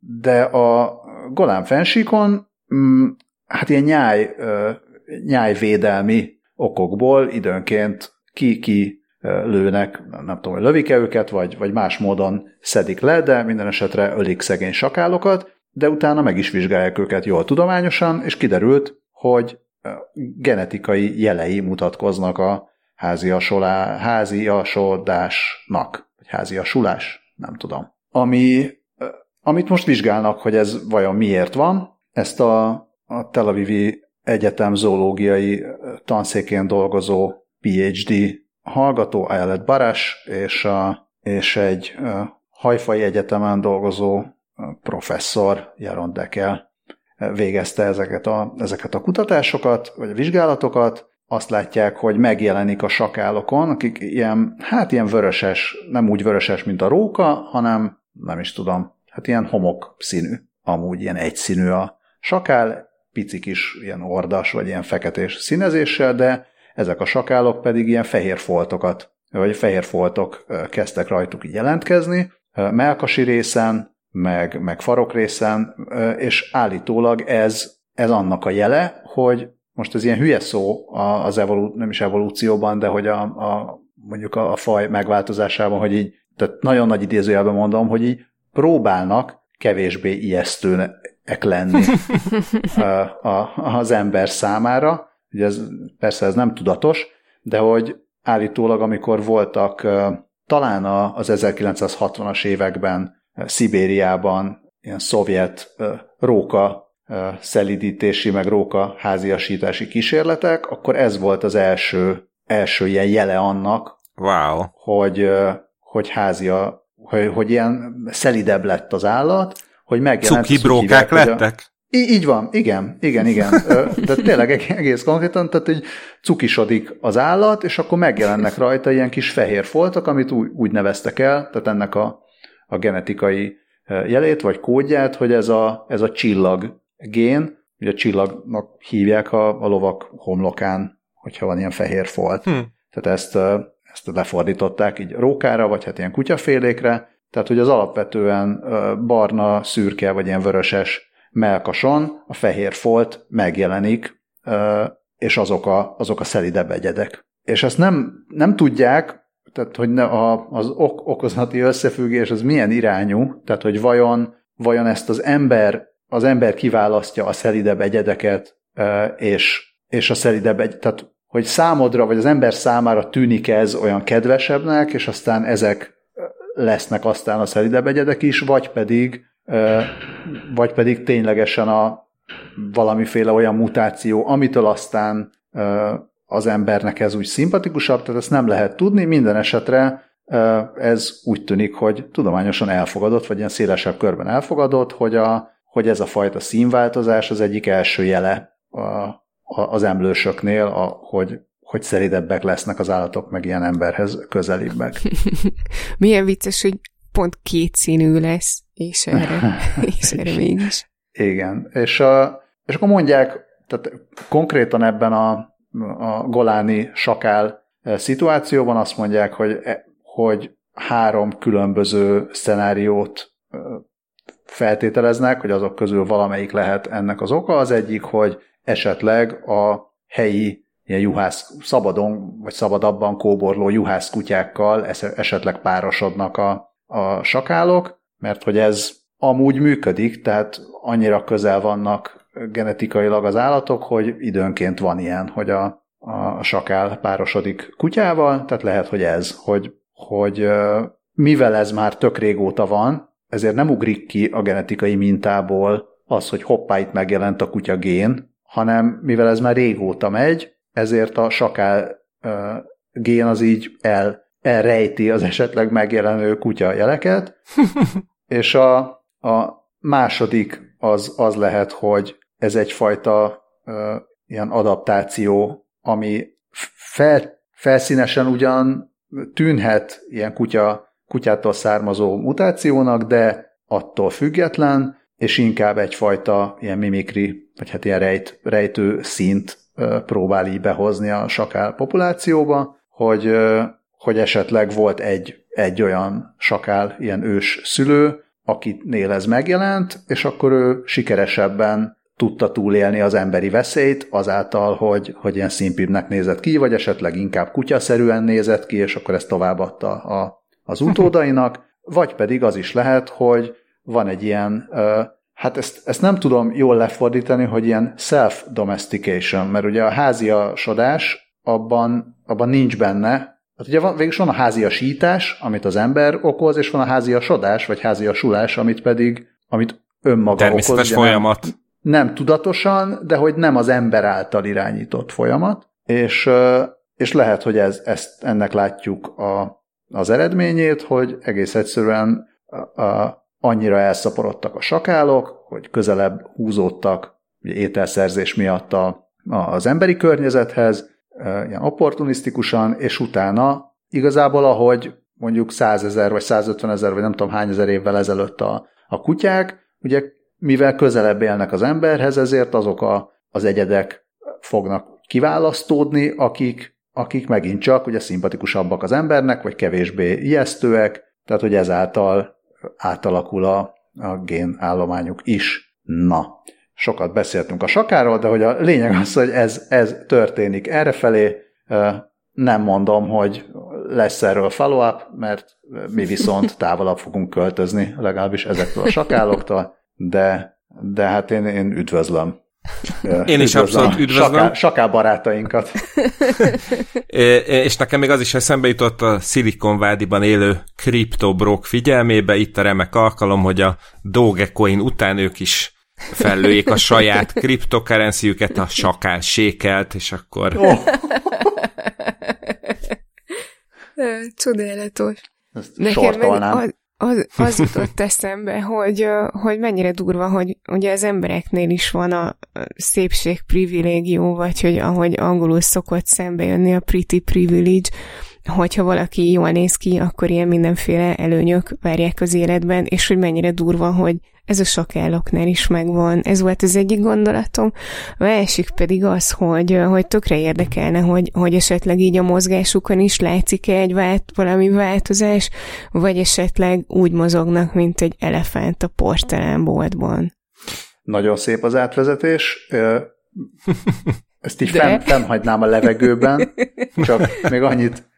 de a Golán fensíkon, mm, hát ilyen nyáj, nyájvédelmi okokból időnként ki-ki lőnek, nem tudom, hogy lövik-e őket, vagy, vagy más módon szedik le, de minden esetre ölik szegény sakálokat, de utána meg is vizsgálják őket jól tudományosan, és kiderült, hogy genetikai jelei mutatkoznak a háziasolá, háziasodásnak, vagy háziasulás, nem tudom. Ami, amit most vizsgálnak, hogy ez vajon miért van, ezt a, a Tel Avivi Egyetem zoológiai tanszékén dolgozó PhD hallgató Ayelet Baras és, a, és egy hajfai egyetemen dolgozó professzor, Jaron Dekel végezte ezeket a, ezeket a kutatásokat, vagy a vizsgálatokat, azt látják, hogy megjelenik a sakálokon, akik ilyen, hát ilyen vöröses, nem úgy vöröses, mint a róka, hanem nem is tudom, hát ilyen homok színű, amúgy ilyen egyszínű a sakál, pici kis ilyen ordas, vagy ilyen feketés színezéssel, de ezek a sakálok pedig ilyen fehér foltokat, vagy fehér foltok kezdtek rajtuk jelentkezni, melkasi részen, meg, meg farok részen, és állítólag ez, ez annak a jele, hogy most ez ilyen hülye szó az evolú, nem is evolúcióban, de hogy a, a mondjuk a, a faj megváltozásában, hogy így, tehát nagyon nagy idézőjelben mondom, hogy így próbálnak kevésbé ijesztőnek lenni a, a, az ember számára. Ugye ez, persze ez nem tudatos, de hogy állítólag, amikor voltak talán az 1960-as években Szibériában ilyen szovjet róka szelidítési, meg róka háziasítási kísérletek, akkor ez volt az első, első ilyen jele annak, wow. hogy, hogy házia, hogy, hogy ilyen szelidebb lett az állat, hogy megjelent... Cukibrókák lettek? A, így, így van, igen, igen, igen. De tényleg egész konkrétan, tehát hogy cukisodik az állat, és akkor megjelennek rajta ilyen kis fehér foltok, amit úgy, úgy neveztek el, tehát ennek a, a genetikai jelét, vagy kódját, hogy ez a, ez a csillag gén, ugye a csillagnak hívják a, a lovak homlokán, hogyha van ilyen fehér folt. Hmm. Tehát ezt, ezt lefordították így rókára, vagy hát ilyen kutyafélékre, tehát hogy az alapvetően barna, szürke, vagy ilyen vöröses melkason a fehér folt megjelenik, és azok a, azok a szelidebb egyedek. És ezt nem, nem tudják, tehát hogy ne a, az ok, okozati összefüggés az milyen irányú, tehát hogy vajon, vajon ezt az ember az ember kiválasztja a szelidebb egyedeket, és, és a szelidebb egy, tehát hogy számodra, vagy az ember számára tűnik ez olyan kedvesebbnek, és aztán ezek lesznek aztán a szelidebb egyedek is, vagy pedig, vagy pedig ténylegesen a valamiféle olyan mutáció, amitől aztán az embernek ez úgy szimpatikusabb, tehát ezt nem lehet tudni, minden esetre ez úgy tűnik, hogy tudományosan elfogadott, vagy ilyen szélesebb körben elfogadott, hogy a, hogy ez a fajta színváltozás az egyik első jele a, a, az emlősöknél, a, hogy, hogy szeridebbek lesznek az állatok, meg ilyen emberhez közelibbek. Milyen vicces, hogy pont két színű lesz, és erre, és erre mégis. Igen, és, a, és akkor mondják, tehát konkrétan ebben a, a goláni sakál eh, szituációban azt mondják, hogy, e, hogy három különböző szenáriót eh, feltételeznek, hogy azok közül valamelyik lehet ennek az oka. Az egyik, hogy esetleg a helyi ilyen juhász, szabadon vagy szabadabban kóborló juhász kutyákkal esetleg párosodnak a, a sakálok, mert hogy ez amúgy működik, tehát annyira közel vannak genetikailag az állatok, hogy időnként van ilyen, hogy a, a sakál párosodik kutyával, tehát lehet, hogy ez, hogy, hogy mivel ez már tök régóta van, ezért nem ugrik ki a genetikai mintából az, hogy hoppá, itt megjelent a kutya gén, hanem mivel ez már régóta megy, ezért a sakál gén az így el, elrejti az esetleg megjelenő kutya jeleket, és a, a második az, az lehet, hogy ez egyfajta uh, ilyen adaptáció, ami fel, felszínesen ugyan tűnhet ilyen kutya kutyától származó mutációnak, de attól független, és inkább egyfajta ilyen mimikri, vagy hát ilyen rejt, rejtő szint próbál így behozni a sakál populációba, hogy, hogy esetleg volt egy, egy olyan sakál, ilyen ős szülő, akinél ez megjelent, és akkor ő sikeresebben tudta túlélni az emberi veszélyt azáltal, hogy, hogy ilyen szimpibbnek nézett ki, vagy esetleg inkább kutyaszerűen nézett ki, és akkor ezt továbbadta a az utódainak, vagy pedig az is lehet, hogy van egy ilyen, hát ezt, ezt nem tudom jól lefordítani, hogy ilyen self-domestication, mert ugye a háziasodás abban, abban nincs benne, hát ugye van, végülis van a háziasítás, amit az ember okoz, és van a háziasodás, vagy háziasulás, amit pedig, amit önmaga Természetes okoz. folyamat. Nem, nem tudatosan, de hogy nem az ember által irányított folyamat, és és lehet, hogy ez, ezt, ennek látjuk a, az eredményét, hogy egész egyszerűen a, a, annyira elszaporodtak a sakálok, hogy közelebb húzódtak ugye ételszerzés miatt a, az emberi környezethez, ilyen opportunisztikusan, és utána igazából, ahogy mondjuk 100 ezer, vagy 150 ezer, vagy nem tudom hány ezer évvel ezelőtt a, a kutyák, ugye mivel közelebb élnek az emberhez, ezért azok a, az egyedek fognak kiválasztódni, akik, akik megint csak ugye szimpatikusabbak az embernek, vagy kevésbé ijesztőek, tehát hogy ezáltal átalakul a, a génállományuk is. Na, sokat beszéltünk a sakáról, de hogy a lényeg az, hogy ez, ez történik errefelé, nem mondom, hogy lesz erről follow-up, mert mi viszont távolabb fogunk költözni, legalábbis ezektől a sakáloktól, de, de hát én, én üdvözlöm. Én is abszolút üdvözlöm. Saká, saká barátainkat. és nekem még az is eszembe jutott a Silicon Valley-ban élő kriptobrok figyelmébe, itt a remek alkalom, hogy a Dogecoin után ők is fellőjék a saját kriptokerencijüket, a sakál sékelt, és akkor... Oh. Csodálatos. Nekem meg az, az, az jutott eszembe, hogy, hogy mennyire durva, hogy ugye az embereknél is van a szépség privilégium, vagy hogy ahogy angolul szokott szembe jönni a pretty privilege, hogyha valaki jól néz ki, akkor ilyen mindenféle előnyök várják az életben, és hogy mennyire durva, hogy ez a sok álloknál is megvan. Ez volt az egyik gondolatom. A másik pedig az, hogy, hogy tökre érdekelne, hogy, hogy esetleg így a mozgásukon is látszik-e egy vált, valami változás, vagy esetleg úgy mozognak, mint egy elefánt a porcelánboltban. Nagyon szép az átvezetés. Ezt így fenn, fennhagynám a levegőben, csak még annyit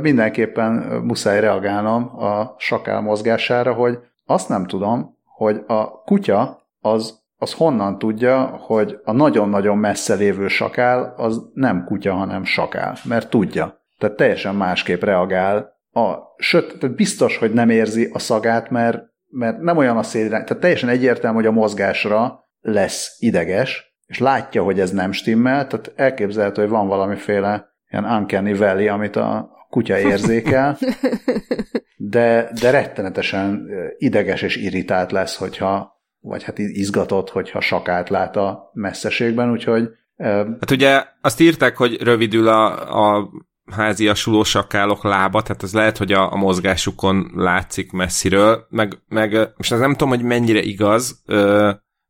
mindenképpen muszáj reagálnom a sakál mozgására, hogy azt nem tudom, hogy a kutya az, az honnan tudja, hogy a nagyon-nagyon messze lévő sakál az nem kutya, hanem sakál, mert tudja. Tehát teljesen másképp reagál. A, sőt, tehát biztos, hogy nem érzi a szagát, mert, mert nem olyan a szél, tehát teljesen egyértelmű, hogy a mozgásra lesz ideges, és látja, hogy ez nem stimmel, tehát elképzelhető, hogy van valamiféle ilyen uncanny valley, amit a kutya érzékel, de, de rettenetesen ideges és irritált lesz, hogyha, vagy hát izgatott, hogyha sakát lát a messzeségben, úgyhogy... Hát ugye azt írták, hogy rövidül a, a háziasuló sakálok lába, tehát ez lehet, hogy a, a mozgásukon látszik messziről, meg, meg most nem tudom, hogy mennyire igaz,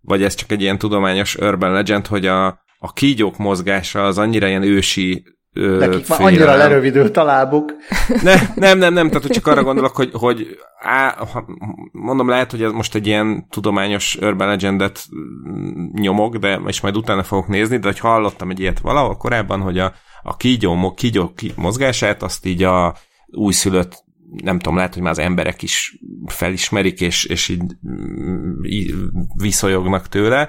vagy ez csak egy ilyen tudományos urban legend, hogy a, a kígyók mozgása az annyira ilyen ősi Nekik már annyira lerövidült a lábuk. Ne, nem, nem, nem, tehát csak arra gondolok, hogy, hogy á, mondom, lehet, hogy ez most egy ilyen tudományos urban legendet nyomok, de és majd utána fogok nézni, de hogy hallottam egy ilyet valahol korábban, hogy a, a kígyó, kígyó mozgását azt így a újszülött nem tudom, lehet, hogy már az emberek is felismerik, és, és így, így viszonyognak tőle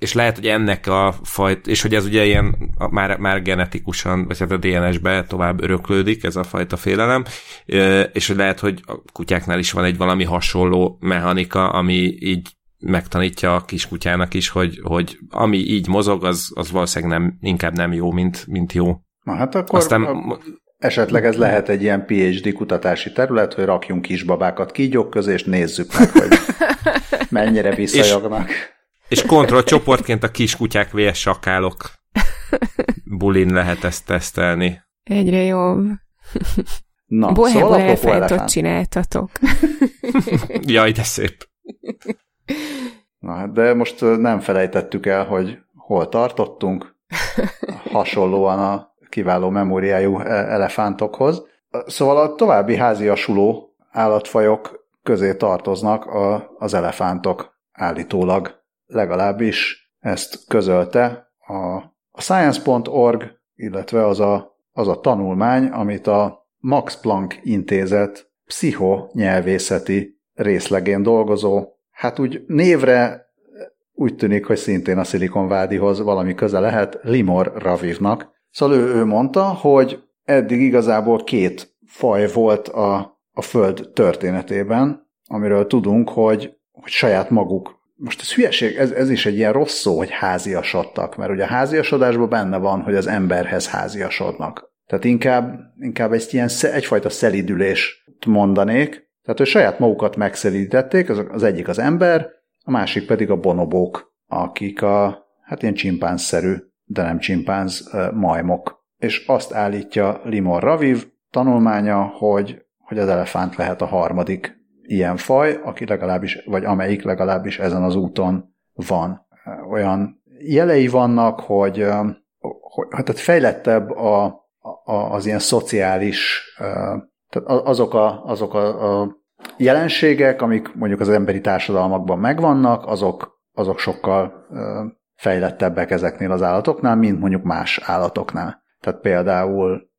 és lehet, hogy ennek a fajt, és hogy ez ugye ilyen már, már genetikusan, vagy hát a DNS-be tovább öröklődik ez a fajta félelem, és hogy lehet, hogy a kutyáknál is van egy valami hasonló mechanika, ami így megtanítja a kiskutyának is, hogy, hogy ami így mozog, az, az valószínűleg nem, inkább nem jó, mint, mint jó. Na hát akkor Aztán, a, esetleg ez lehet egy ilyen PhD kutatási terület, hogy rakjunk kisbabákat kígyók közé, és nézzük meg, hogy mennyire visszajognak. És, és kontrollcsoportként a kiskutyák vs sakálok bulin lehet ezt tesztelni. Egyre jobb. Na, Bohában szóval elefántot csináltatok. Jaj, de szép. Na, hát de most nem felejtettük el, hogy hol tartottunk, hasonlóan a kiváló memóriájú e, elefántokhoz. Szóval a további háziasuló állatfajok közé tartoznak a, az elefántok állítólag legalábbis ezt közölte a, a science.org, illetve az a, az a tanulmány, amit a Max Planck intézet pszichonyelvészeti részlegén dolgozó, hát úgy névre úgy tűnik, hogy szintén a Silicon Valley-hoz valami köze lehet, Limor Ravivnak. Szóval ő, ő mondta, hogy eddig igazából két faj volt a, a Föld történetében, amiről tudunk, hogy, hogy saját maguk most ez hülyeség, ez, ez is egy ilyen rossz szó, hogy háziasodtak, mert ugye a háziasodásban benne van, hogy az emberhez háziasodnak. Tehát inkább, inkább egy ilyen, egyfajta szelidülést mondanék, tehát hogy saját magukat megszelítették, az, az egyik az ember, a másik pedig a bonobók, akik a, hát ilyen csimpánzszerű, de nem csimpánz majmok. És azt állítja Limor Raviv tanulmánya, hogy, hogy az elefánt lehet a harmadik ilyen faj, aki legalábbis, vagy amelyik legalábbis ezen az úton van. Olyan jelei vannak, hogy, hogy hát fejlettebb a, a, az ilyen szociális, tehát azok a, azok a, a jelenségek, amik mondjuk az emberi társadalmakban megvannak, azok, azok sokkal fejlettebbek ezeknél az állatoknál, mint mondjuk más állatoknál. Tehát például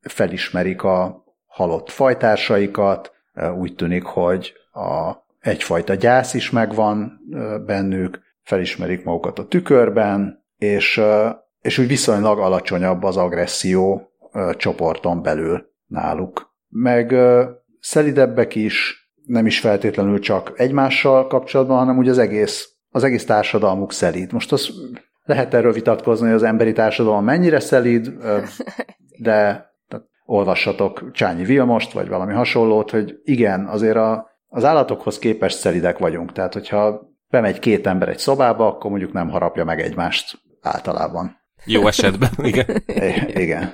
felismerik a halott fajtársaikat, úgy tűnik, hogy a, egyfajta gyász is megvan bennük, felismerik magukat a tükörben, és, és úgy viszonylag alacsonyabb az agresszió csoporton belül náluk. Meg szelidebbek is, nem is feltétlenül csak egymással kapcsolatban, hanem úgy az egész, az egész társadalmuk szelíd. Most az lehet erről vitatkozni, hogy az emberi társadalom mennyire szelíd, de olvassatok Csányi Vilmost, vagy valami hasonlót, hogy igen, azért a, az állatokhoz képest szelidek vagyunk. Tehát, hogyha bemegy két ember egy szobába, akkor mondjuk nem harapja meg egymást általában. Jó esetben, igen. I- igen.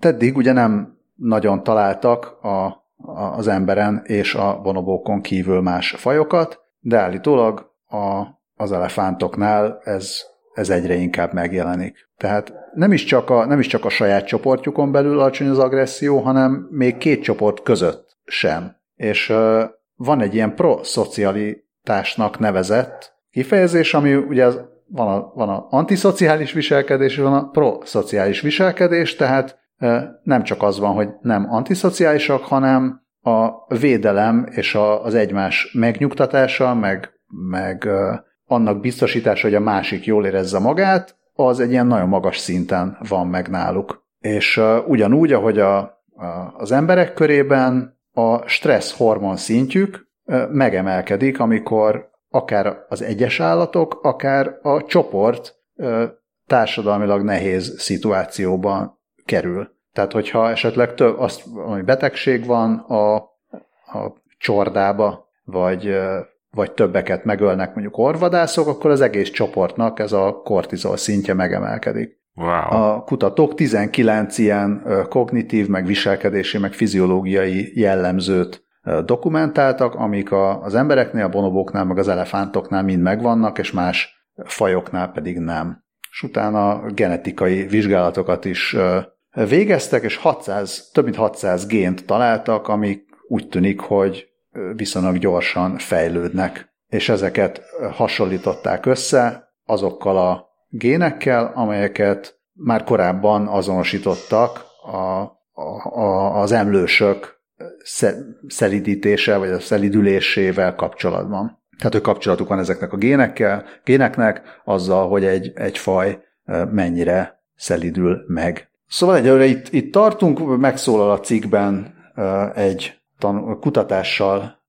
Teddig ugye nem nagyon találtak a, a, az emberen és a bonobókon kívül más fajokat, de állítólag a, az elefántoknál ez, ez egyre inkább megjelenik. Tehát nem is, csak a, nem is csak a saját csoportjukon belül alacsony az agresszió, hanem még két csoport között sem. És van egy ilyen proszocialitásnak nevezett kifejezés, ami ugye az, van a, van a antiszociális viselkedés, és van a proszociális viselkedés, tehát nem csak az van, hogy nem antiszociálisak, hanem a védelem és a, az egymás megnyugtatása, meg, meg annak biztosítása, hogy a másik jól érezze magát, az egy ilyen nagyon magas szinten van meg náluk. És uh, ugyanúgy, ahogy a, a, az emberek körében a stressz hormon szintjük uh, megemelkedik, amikor akár az egyes állatok, akár a csoport uh, társadalmilag nehéz szituációban kerül. Tehát, hogyha esetleg több, azt, ami betegség van a, a csordába, vagy vagy többeket megölnek mondjuk orvadászok, akkor az egész csoportnak ez a kortizol szintje megemelkedik. Wow. A kutatók 19 ilyen kognitív, meg viselkedési, meg fiziológiai jellemzőt dokumentáltak, amik az embereknél, a bonobóknál, meg az elefántoknál mind megvannak, és más fajoknál pedig nem. És utána genetikai vizsgálatokat is végeztek, és 600, több mint 600 gént találtak, amik úgy tűnik, hogy viszonylag gyorsan fejlődnek, és ezeket hasonlították össze azokkal a génekkel, amelyeket már korábban azonosítottak a, a, a, az emlősök szelidítése, vagy a szelidülésével kapcsolatban. Tehát, hogy kapcsolatuk van ezeknek a génekkel, géneknek, azzal, hogy egy, egy faj mennyire szelidül meg. Szóval egyelőre itt, itt tartunk, megszólal a cikkben egy tan- kutatással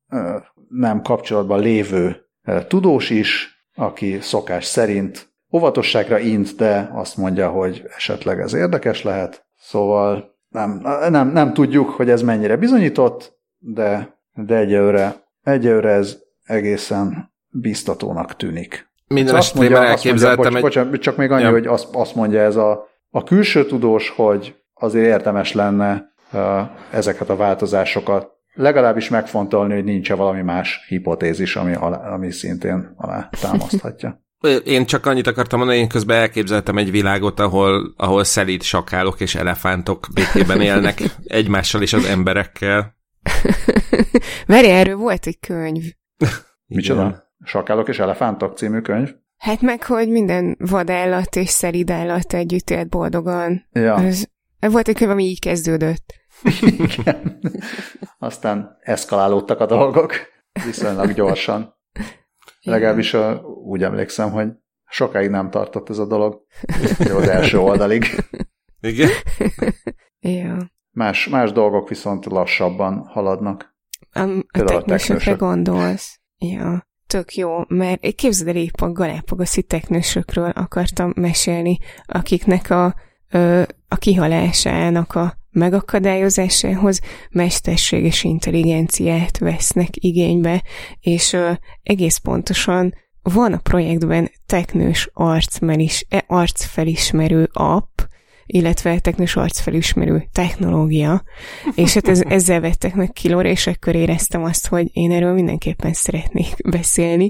nem kapcsolatban lévő tudós is, aki szokás szerint óvatosságra int, de azt mondja, hogy esetleg ez érdekes lehet. Szóval nem, nem, nem tudjuk, hogy ez mennyire bizonyított, de, de egyelőre, egyelőre ez egészen biztatónak tűnik. Minden esetben elképzeltem mondja, bocs, egy... bocsánat, csak még annyi, ja. hogy azt, azt mondja ez a, a külső tudós, hogy azért érdemes lenne uh, ezeket a változásokat legalábbis megfontolni, hogy nincs-e valami más hipotézis, ami, alá, ami szintén alá támaszthatja. Én csak annyit akartam mondani, én közben elképzeltem egy világot, ahol, ahol szelíd sakálok és elefántok békében élnek egymással és az emberekkel. Veri, erről volt egy könyv. Micsoda? Sakálok és elefántok című könyv? Hát meg, hogy minden vadállat és szelíd állat együtt élt boldogan. Ja. Ez, volt egy könyv, ami így kezdődött. Igen. Aztán eszkalálódtak a dolgok viszonylag gyorsan. Legalábbis a, úgy emlékszem, hogy sokáig nem tartott ez a dolog. Az első oldalig. Igen? ja. Más, más dolgok viszont lassabban haladnak. A, a technősökre gondolsz. Ja. tök jó, mert képzeld el épp a galápagoszi teknősökről akartam mesélni, akiknek a, a kihalásának a megakadályozásához mesterséges intelligenciát vesznek igénybe, és egész pontosan van a projektben teknős arcmelis, e, arcfelismerő app, illetve teknős arcfelismerő technológia, és hát ez, ezzel vettek meg kilóra, és akkor éreztem azt, hogy én erről mindenképpen szeretnék beszélni.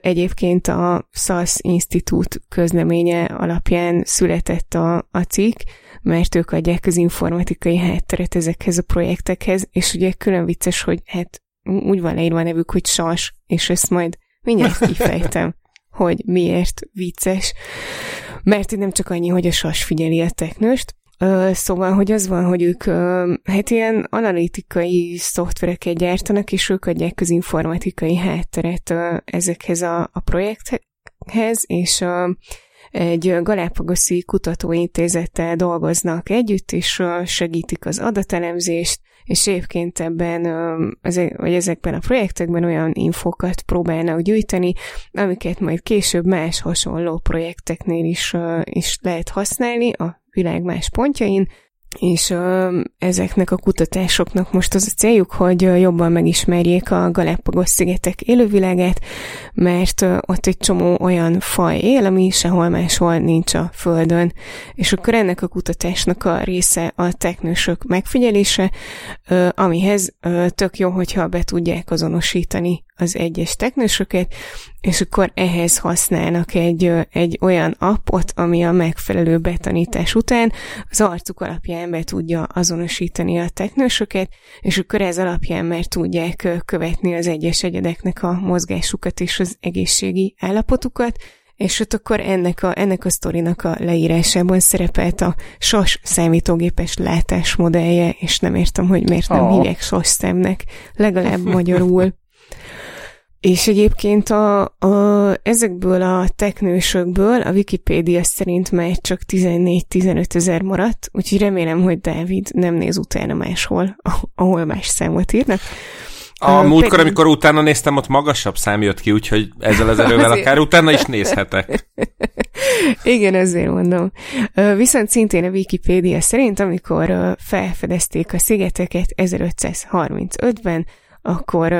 Egyébként a SAS Institute közleménye alapján született a, a cikk, mert ők adják az informatikai hátteret ezekhez a projektekhez, és ugye külön vicces, hogy hát úgy van leírva a nevük, hogy SAS, és ezt majd mindjárt kifejtem, hogy miért vicces. Mert nem csak annyi, hogy a SAS figyeli a teknőst, Szóval, hogy az van, hogy ők hát ilyen analitikai szoftvereket gyártanak, és ők adják az informatikai hátteret ezekhez a, a projekthez, és egy Galápagoszi kutatóintézettel dolgoznak együtt, és segítik az adatelemzést, és egyébként ebben, vagy ezekben a projektekben olyan infókat próbálnak gyűjteni, amiket majd később más hasonló projekteknél is, is lehet használni a világ más pontjain, és ö, ezeknek a kutatásoknak most az a céljuk, hogy jobban megismerjék a Galápagos-szigetek élővilágát, mert ö, ott egy csomó olyan faj él, ami sehol máshol nincs a Földön. És akkor ennek a kutatásnak a része a teknősök megfigyelése, ö, amihez ö, tök jó, hogyha be tudják azonosítani az egyes teknősöket, és akkor ehhez használnak egy, egy olyan appot, ami a megfelelő betanítás után az arcuk alapján be tudja azonosítani a teknősöket, és akkor ez alapján már tudják követni az egyes egyedeknek a mozgásukat és az egészségi állapotukat, és ott akkor ennek a, ennek a sztorinak a leírásában szerepelt a SAS számítógépes látásmodellje, és nem értem, hogy miért nem oh. hívják SAS szemnek, legalább magyarul. És egyébként a, a, ezekből a teknősökből a Wikipédia szerint már csak 14-15 ezer maradt, úgyhogy remélem, hogy Dávid nem néz utána máshol, ahol más számot írnak. A uh, múltkor, pedig... amikor utána néztem, ott magasabb szám jött ki, úgyhogy ezzel az erővel akár utána is nézhetek. Igen, ezért mondom. Viszont szintén a Wikipédia szerint, amikor felfedezték a szigeteket 1535-ben, akkor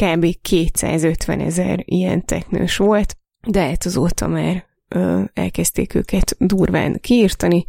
kb. 250 ezer ilyen teknős volt, de hát azóta már ö, elkezdték őket durván kiírtani.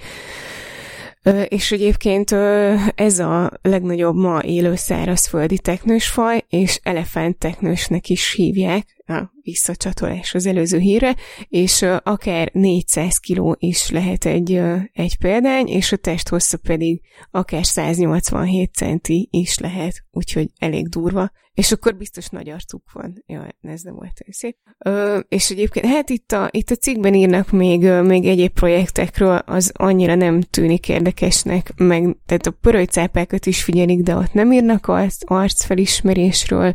Ö, és egyébként ö, ez a legnagyobb ma élő szárazföldi teknősfaj, és elefánt teknősnek is hívják, a visszacsatolás az előző híre, és akár 400 kiló is lehet egy, egy példány, és a testhossza pedig akár 187 centi is lehet, úgyhogy elég durva és akkor biztos nagy arcuk van. Ja, ez nem volt szép. Ö, és egyébként, hát itt a, itt a cikkben írnak még, még egyéb projektekről, az annyira nem tűnik érdekesnek, meg tehát a pörölycápákat is figyelik, de ott nem írnak arc, arcfelismerésről,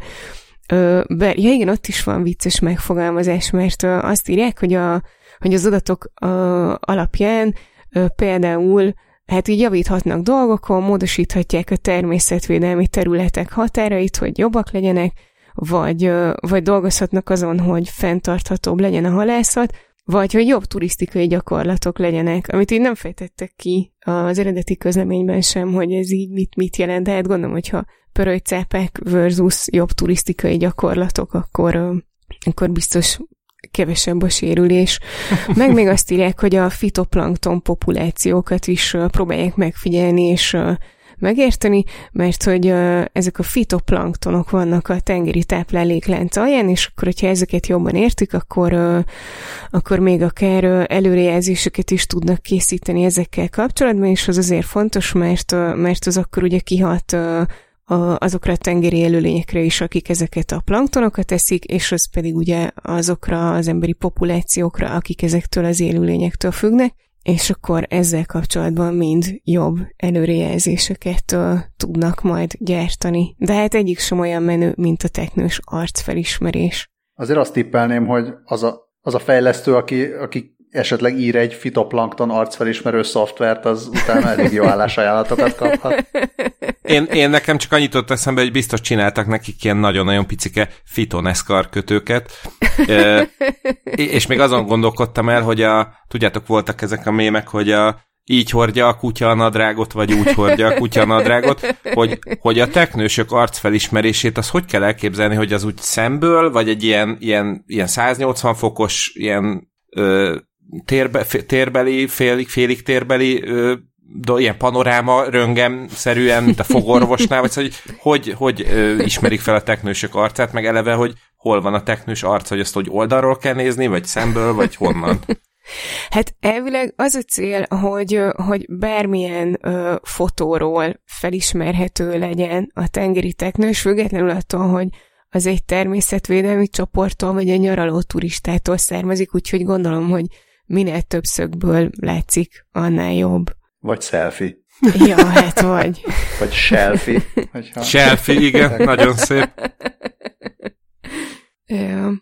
be, ja igen, ott is van vicces megfogalmazás, mert azt írják, hogy, a, hogy az adatok alapján például hát így javíthatnak dolgokon, módosíthatják a természetvédelmi területek határait, hogy jobbak legyenek, vagy, vagy dolgozhatnak azon, hogy fenntarthatóbb legyen a halászat, vagy hogy jobb turisztikai gyakorlatok legyenek, amit így nem fejtettek ki az eredeti közleményben sem, hogy ez így mit, mit jelent, de hát gondolom, hogyha pörölycápák versus jobb turisztikai gyakorlatok, akkor, akkor biztos kevesebb a sérülés. Meg még azt írják, hogy a fitoplankton populációkat is próbálják megfigyelni, és megérteni, mert hogy ezek a fitoplanktonok vannak a tengeri tápláléklánc alján, és akkor, hogyha ezeket jobban értik, akkor, akkor még akár előrejelzéseket is tudnak készíteni ezekkel kapcsolatban, és az azért fontos, mert, mert az akkor ugye kihat azokra a tengeri élőlényekre is, akik ezeket a planktonokat eszik, és az pedig ugye azokra az emberi populációkra, akik ezektől az élőlényektől függnek, és akkor ezzel kapcsolatban mind jobb előrejelzéseket uh, tudnak majd gyártani. De hát egyik sem olyan menő, mint a teknős arcfelismerés. Azért azt tippelném, hogy az a, az a fejlesztő, aki, aki esetleg ír egy fitoplankton arcfelismerő szoftvert, az utána elég jó állásajánlatokat kaphat. Én, én nekem csak annyit ott eszembe, hogy biztos csináltak nekik ilyen nagyon-nagyon picike fitoneszkar kötőket, e, és még azon gondolkodtam el, hogy a, tudjátok, voltak ezek a mémek, hogy a így hordja a kutya a nadrágot, vagy úgy hordja a kutya a nadrágot, hogy, hogy a teknősök arcfelismerését az hogy kell elképzelni, hogy az úgy szemből, vagy egy ilyen, ilyen, ilyen 180 fokos, ilyen ö, térbe, térbeli, félig, félig térbeli ö, do, ilyen panoráma röngem-szerűen, mint a fogorvosnál, vagy szóval, hogy hogy, hogy ö, ismerik fel a teknősök arcát, meg eleve, hogy hol van a teknős arc, hogy azt hogy oldalról kell nézni, vagy szemből, vagy honnan. Hát elvileg az a cél, hogy, hogy bármilyen ö, fotóról felismerhető legyen a tengeri teknős, függetlenül attól, hogy az egy természetvédelmi csoporttól, vagy egy nyaraló turistától származik, úgyhogy gondolom, hogy minél több szögből látszik, annál jobb. Vagy selfie. Ja, hát vagy. Vagy selfie. Hogyha... Selfie, igen, nagyon szép. Ja.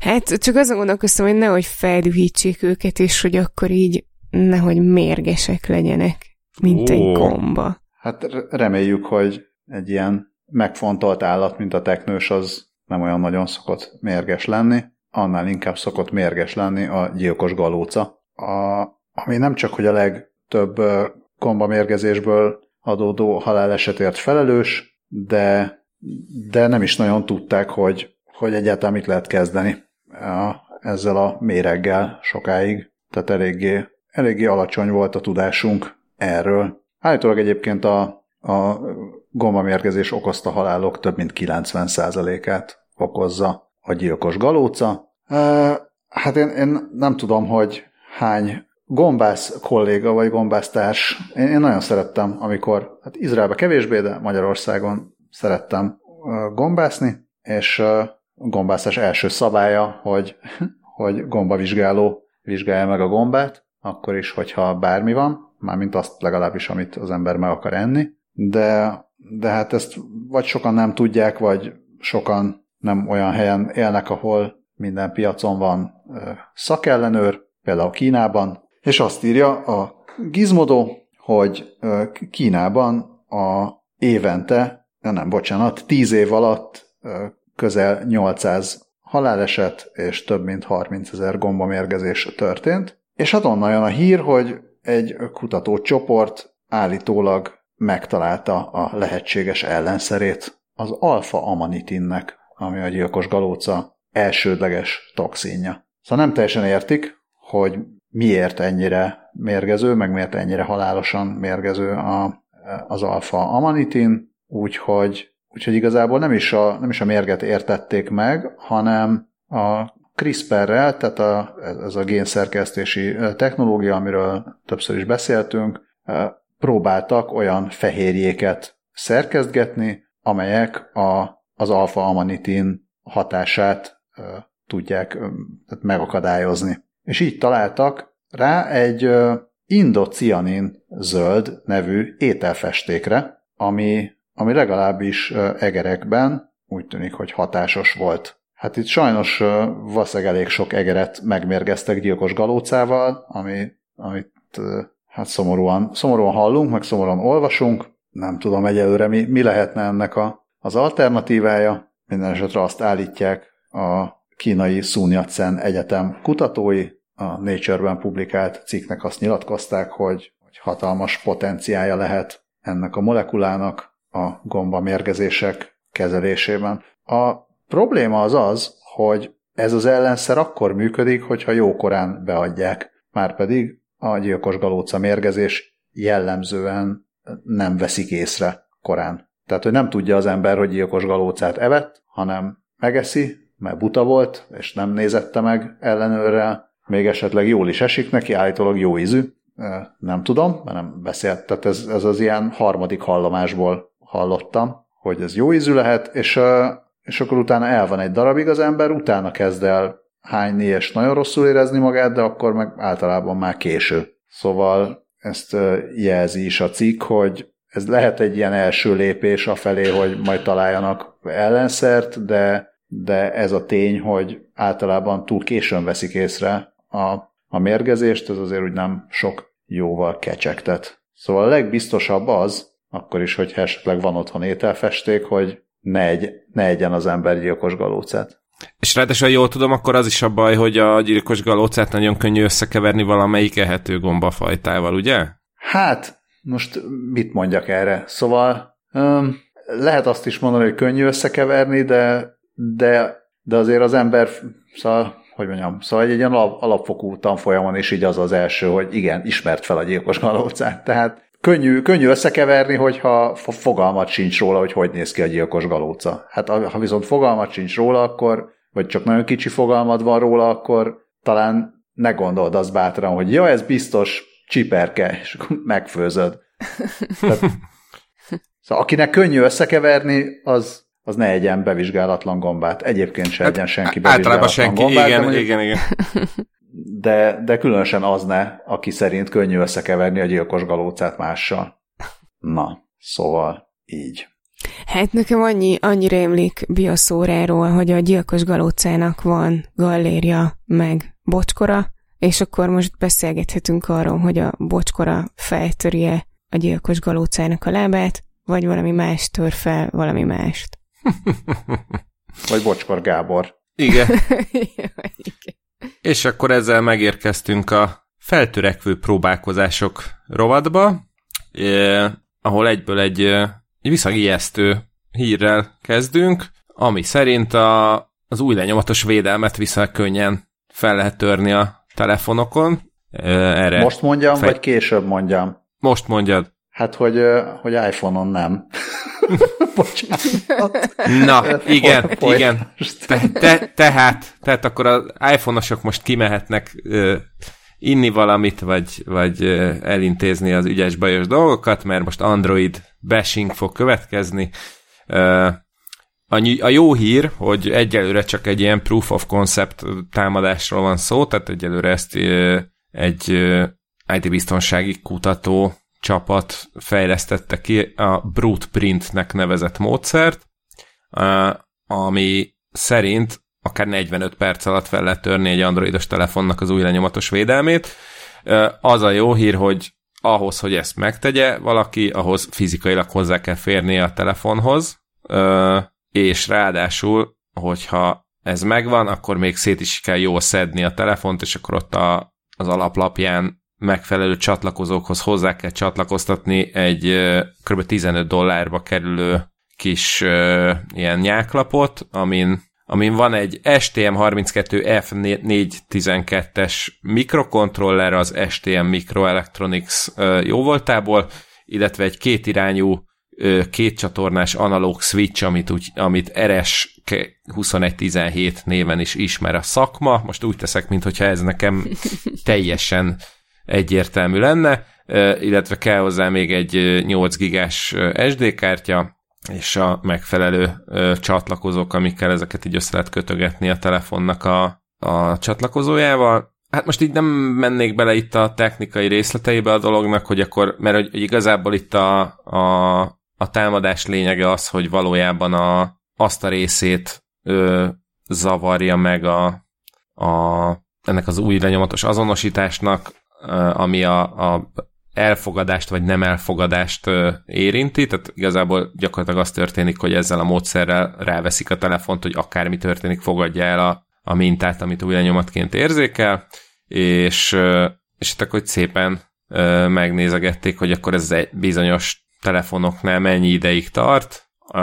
Hát csak azon gondolkoztam, hogy nehogy feldühítsék őket, és hogy akkor így nehogy mérgesek legyenek, mint oh. egy gomba. Hát reméljük, hogy egy ilyen megfontolt állat, mint a teknős, az nem olyan nagyon szokott mérges lenni, annál inkább szokott mérges lenni a gyilkos galóca, a, ami nem csak, hogy a legtöbb gomba mérgezésből adódó halálesetért felelős, de, de nem is nagyon tudták, hogy hogy egyáltalán mit lehet kezdeni a, ezzel a méreggel sokáig. Tehát eléggé, eléggé alacsony volt a tudásunk erről. Állítólag egyébként a, a gombamérgezés okozta halálok több mint 90%-át okozza a gyilkos galóca. Hát én, én nem tudom, hogy hány gombász kolléga vagy gombásztárs, én, én nagyon szerettem, amikor, hát Izraelben kevésbé, de Magyarországon szerettem gombászni, és gombászás első szabálya, hogy, hogy gombavizsgáló vizsgálja meg a gombát, akkor is, hogyha bármi van, mármint azt legalábbis, amit az ember meg akar enni, de, de hát ezt vagy sokan nem tudják, vagy sokan nem olyan helyen élnek, ahol minden piacon van szakellenőr, például Kínában, és azt írja a Gizmodo, hogy Kínában a évente, nem, bocsánat, tíz év alatt közel 800 haláleset és több mint 30 ezer gombamérgezés történt. És hát onnan jön a hír, hogy egy kutatócsoport állítólag megtalálta a lehetséges ellenszerét, az alfa-amanitinnek, ami a gyilkos galóca elsődleges toxinja. Szóval nem teljesen értik, hogy miért ennyire mérgező, meg miért ennyire halálosan mérgező a, az alfa-amanitin, úgyhogy Úgyhogy igazából nem is, a, nem is a mérget értették meg, hanem a CRISPR-rel, tehát a, ez a génszerkesztési technológia, amiről többször is beszéltünk, próbáltak olyan fehérjéket szerkesztgetni, amelyek a, az alfa-amanitin hatását tudják megakadályozni. És így találtak rá egy indocianin zöld nevű ételfestékre, ami ami legalábbis egerekben úgy tűnik, hogy hatásos volt. Hát itt sajnos valószínűleg elég sok egeret megmérgeztek gyilkos galócával, ami, amit hát szomorúan, szomorúan hallunk, meg szomorúan olvasunk. Nem tudom egyelőre, mi, mi lehetne ennek a, az alternatívája. Minden esetre azt állítják a kínai Sun Yat-sen Egyetem kutatói, a Nature-ben publikált cikknek azt nyilatkozták, hogy, hogy hatalmas potenciája lehet ennek a molekulának, a gomba mérgezések kezelésében. A probléma az az, hogy ez az ellenszer akkor működik, hogyha jókorán beadják. Márpedig a gyilkos galóca mérgezés jellemzően nem veszik észre korán. Tehát, hogy nem tudja az ember, hogy gyilkos galócát evett, hanem megeszi, mert buta volt, és nem nézette meg ellenőrrel, még esetleg jól is esik neki, állítólag jó ízű, nem tudom, mert nem beszélt, tehát ez, ez az ilyen harmadik hallomásból hallottam, hogy ez jó ízű lehet, és, és akkor utána el van egy darabig az ember, utána kezd el hányni és nagyon rosszul érezni magát, de akkor meg általában már késő. Szóval ezt jelzi is a cikk, hogy ez lehet egy ilyen első lépés a felé, hogy majd találjanak ellenszert, de, de ez a tény, hogy általában túl későn veszik észre a, a mérgezést, ez azért úgy nem sok jóval kecsegtet. Szóval a legbiztosabb az, akkor is, hogy esetleg van otthon ételfesték, hogy ne, egy, ne egyen az ember gyilkos galócát. És ráadásul, jól tudom, akkor az is a baj, hogy a gyilkos galócát nagyon könnyű összekeverni valamelyik ehető gombafajtával, ugye? Hát, most mit mondjak erre? Szóval um, lehet azt is mondani, hogy könnyű összekeverni, de, de, de azért az ember, szóval, hogy mondjam, szóval egy ilyen alapfokú tanfolyamon is így az az első, hogy igen, ismert fel a gyilkos galócát. Tehát könnyű, könnyű összekeverni, hogyha fogalmat sincs róla, hogy hogy néz ki a gyilkos galóca. Hát ha viszont fogalmat sincs róla, akkor, vagy csak nagyon kicsi fogalmad van róla, akkor talán ne gondold azt bátran, hogy ja, ez biztos csiperke, és megfőzöd. Tehát, szóval akinek könnyű összekeverni, az, az ne egyen bevizsgálatlan gombát. Egyébként se hát, egyen senki bevizsgálatlan senki, gombát. Igen, mondjuk, igen, igen. De, de különösen az ne, aki szerint könnyű összekeverni a gyilkos galócát mással. Na, szóval így. Hát nekem annyi, annyi rémlik bioszóráról, hogy a gyilkos galócának van galléria meg bocskora, és akkor most beszélgethetünk arról, hogy a bocskora feltörje a gyilkos galócának a lábát, vagy valami más tör fel valami mást. vagy Bocskor Gábor. Igen. Igen. És akkor ezzel megérkeztünk a feltörekvő próbálkozások rovatba, eh, ahol egyből egy, egy viszont ijesztő hírrel kezdünk, ami szerint a, az új lenyomatos védelmet viszont könnyen fel lehet törni a telefonokon. Erre Most mondjam, fej... vagy később mondjam? Most mondjad. Hát, hogy, hogy iPhone-on nem. Bocsánat. Na, igen, igen. Te, te, tehát, tehát akkor az iPhone-osok most kimehetnek uh, inni valamit, vagy, vagy elintézni az ügyes bajos dolgokat, mert most Android bashing fog következni. Uh, a, a jó hír, hogy egyelőre csak egy ilyen proof of concept támadásról van szó, tehát egyelőre ezt egy IT-biztonsági kutató csapat fejlesztette ki a Brute Printnek nevezett módszert, ami szerint akár 45 perc alatt fel lehet törni egy androidos telefonnak az új lenyomatos védelmét. Az a jó hír, hogy ahhoz, hogy ezt megtegye valaki, ahhoz fizikailag hozzá kell férnie a telefonhoz, és ráadásul, hogyha ez megvan, akkor még szét is kell jól szedni a telefont, és akkor ott a, az alaplapján megfelelő csatlakozókhoz hozzá kell csatlakoztatni egy kb. 15 dollárba kerülő kis ilyen nyáklapot, amin, amin van egy STM32F412-es mikrokontroller az STM Microelectronics jóvoltából, illetve egy kétirányú két csatornás analóg switch, amit, úgy, amit RS 2117 néven is ismer a szakma. Most úgy teszek, mintha ez nekem teljesen egyértelmű lenne, illetve kell hozzá még egy 8 gigás SD kártya, és a megfelelő csatlakozók, amikkel ezeket így össze lehet kötögetni a telefonnak a, a csatlakozójával. Hát most így nem mennék bele itt a technikai részleteibe a dolognak, hogy akkor, mert hogy igazából itt a, a, a támadás lényege az, hogy valójában a, azt a részét ö, zavarja meg a, a, ennek az új lenyomatos azonosításnak, ami a, a elfogadást vagy nem elfogadást érinti, tehát igazából gyakorlatilag az történik, hogy ezzel a módszerrel ráveszik a telefont, hogy akármi történik, fogadja el a, a mintát, amit új lenyomatként érzékel, és, és hát akkor szépen megnézegették, hogy akkor ez egy bizonyos telefonoknál mennyi ideig tart. A,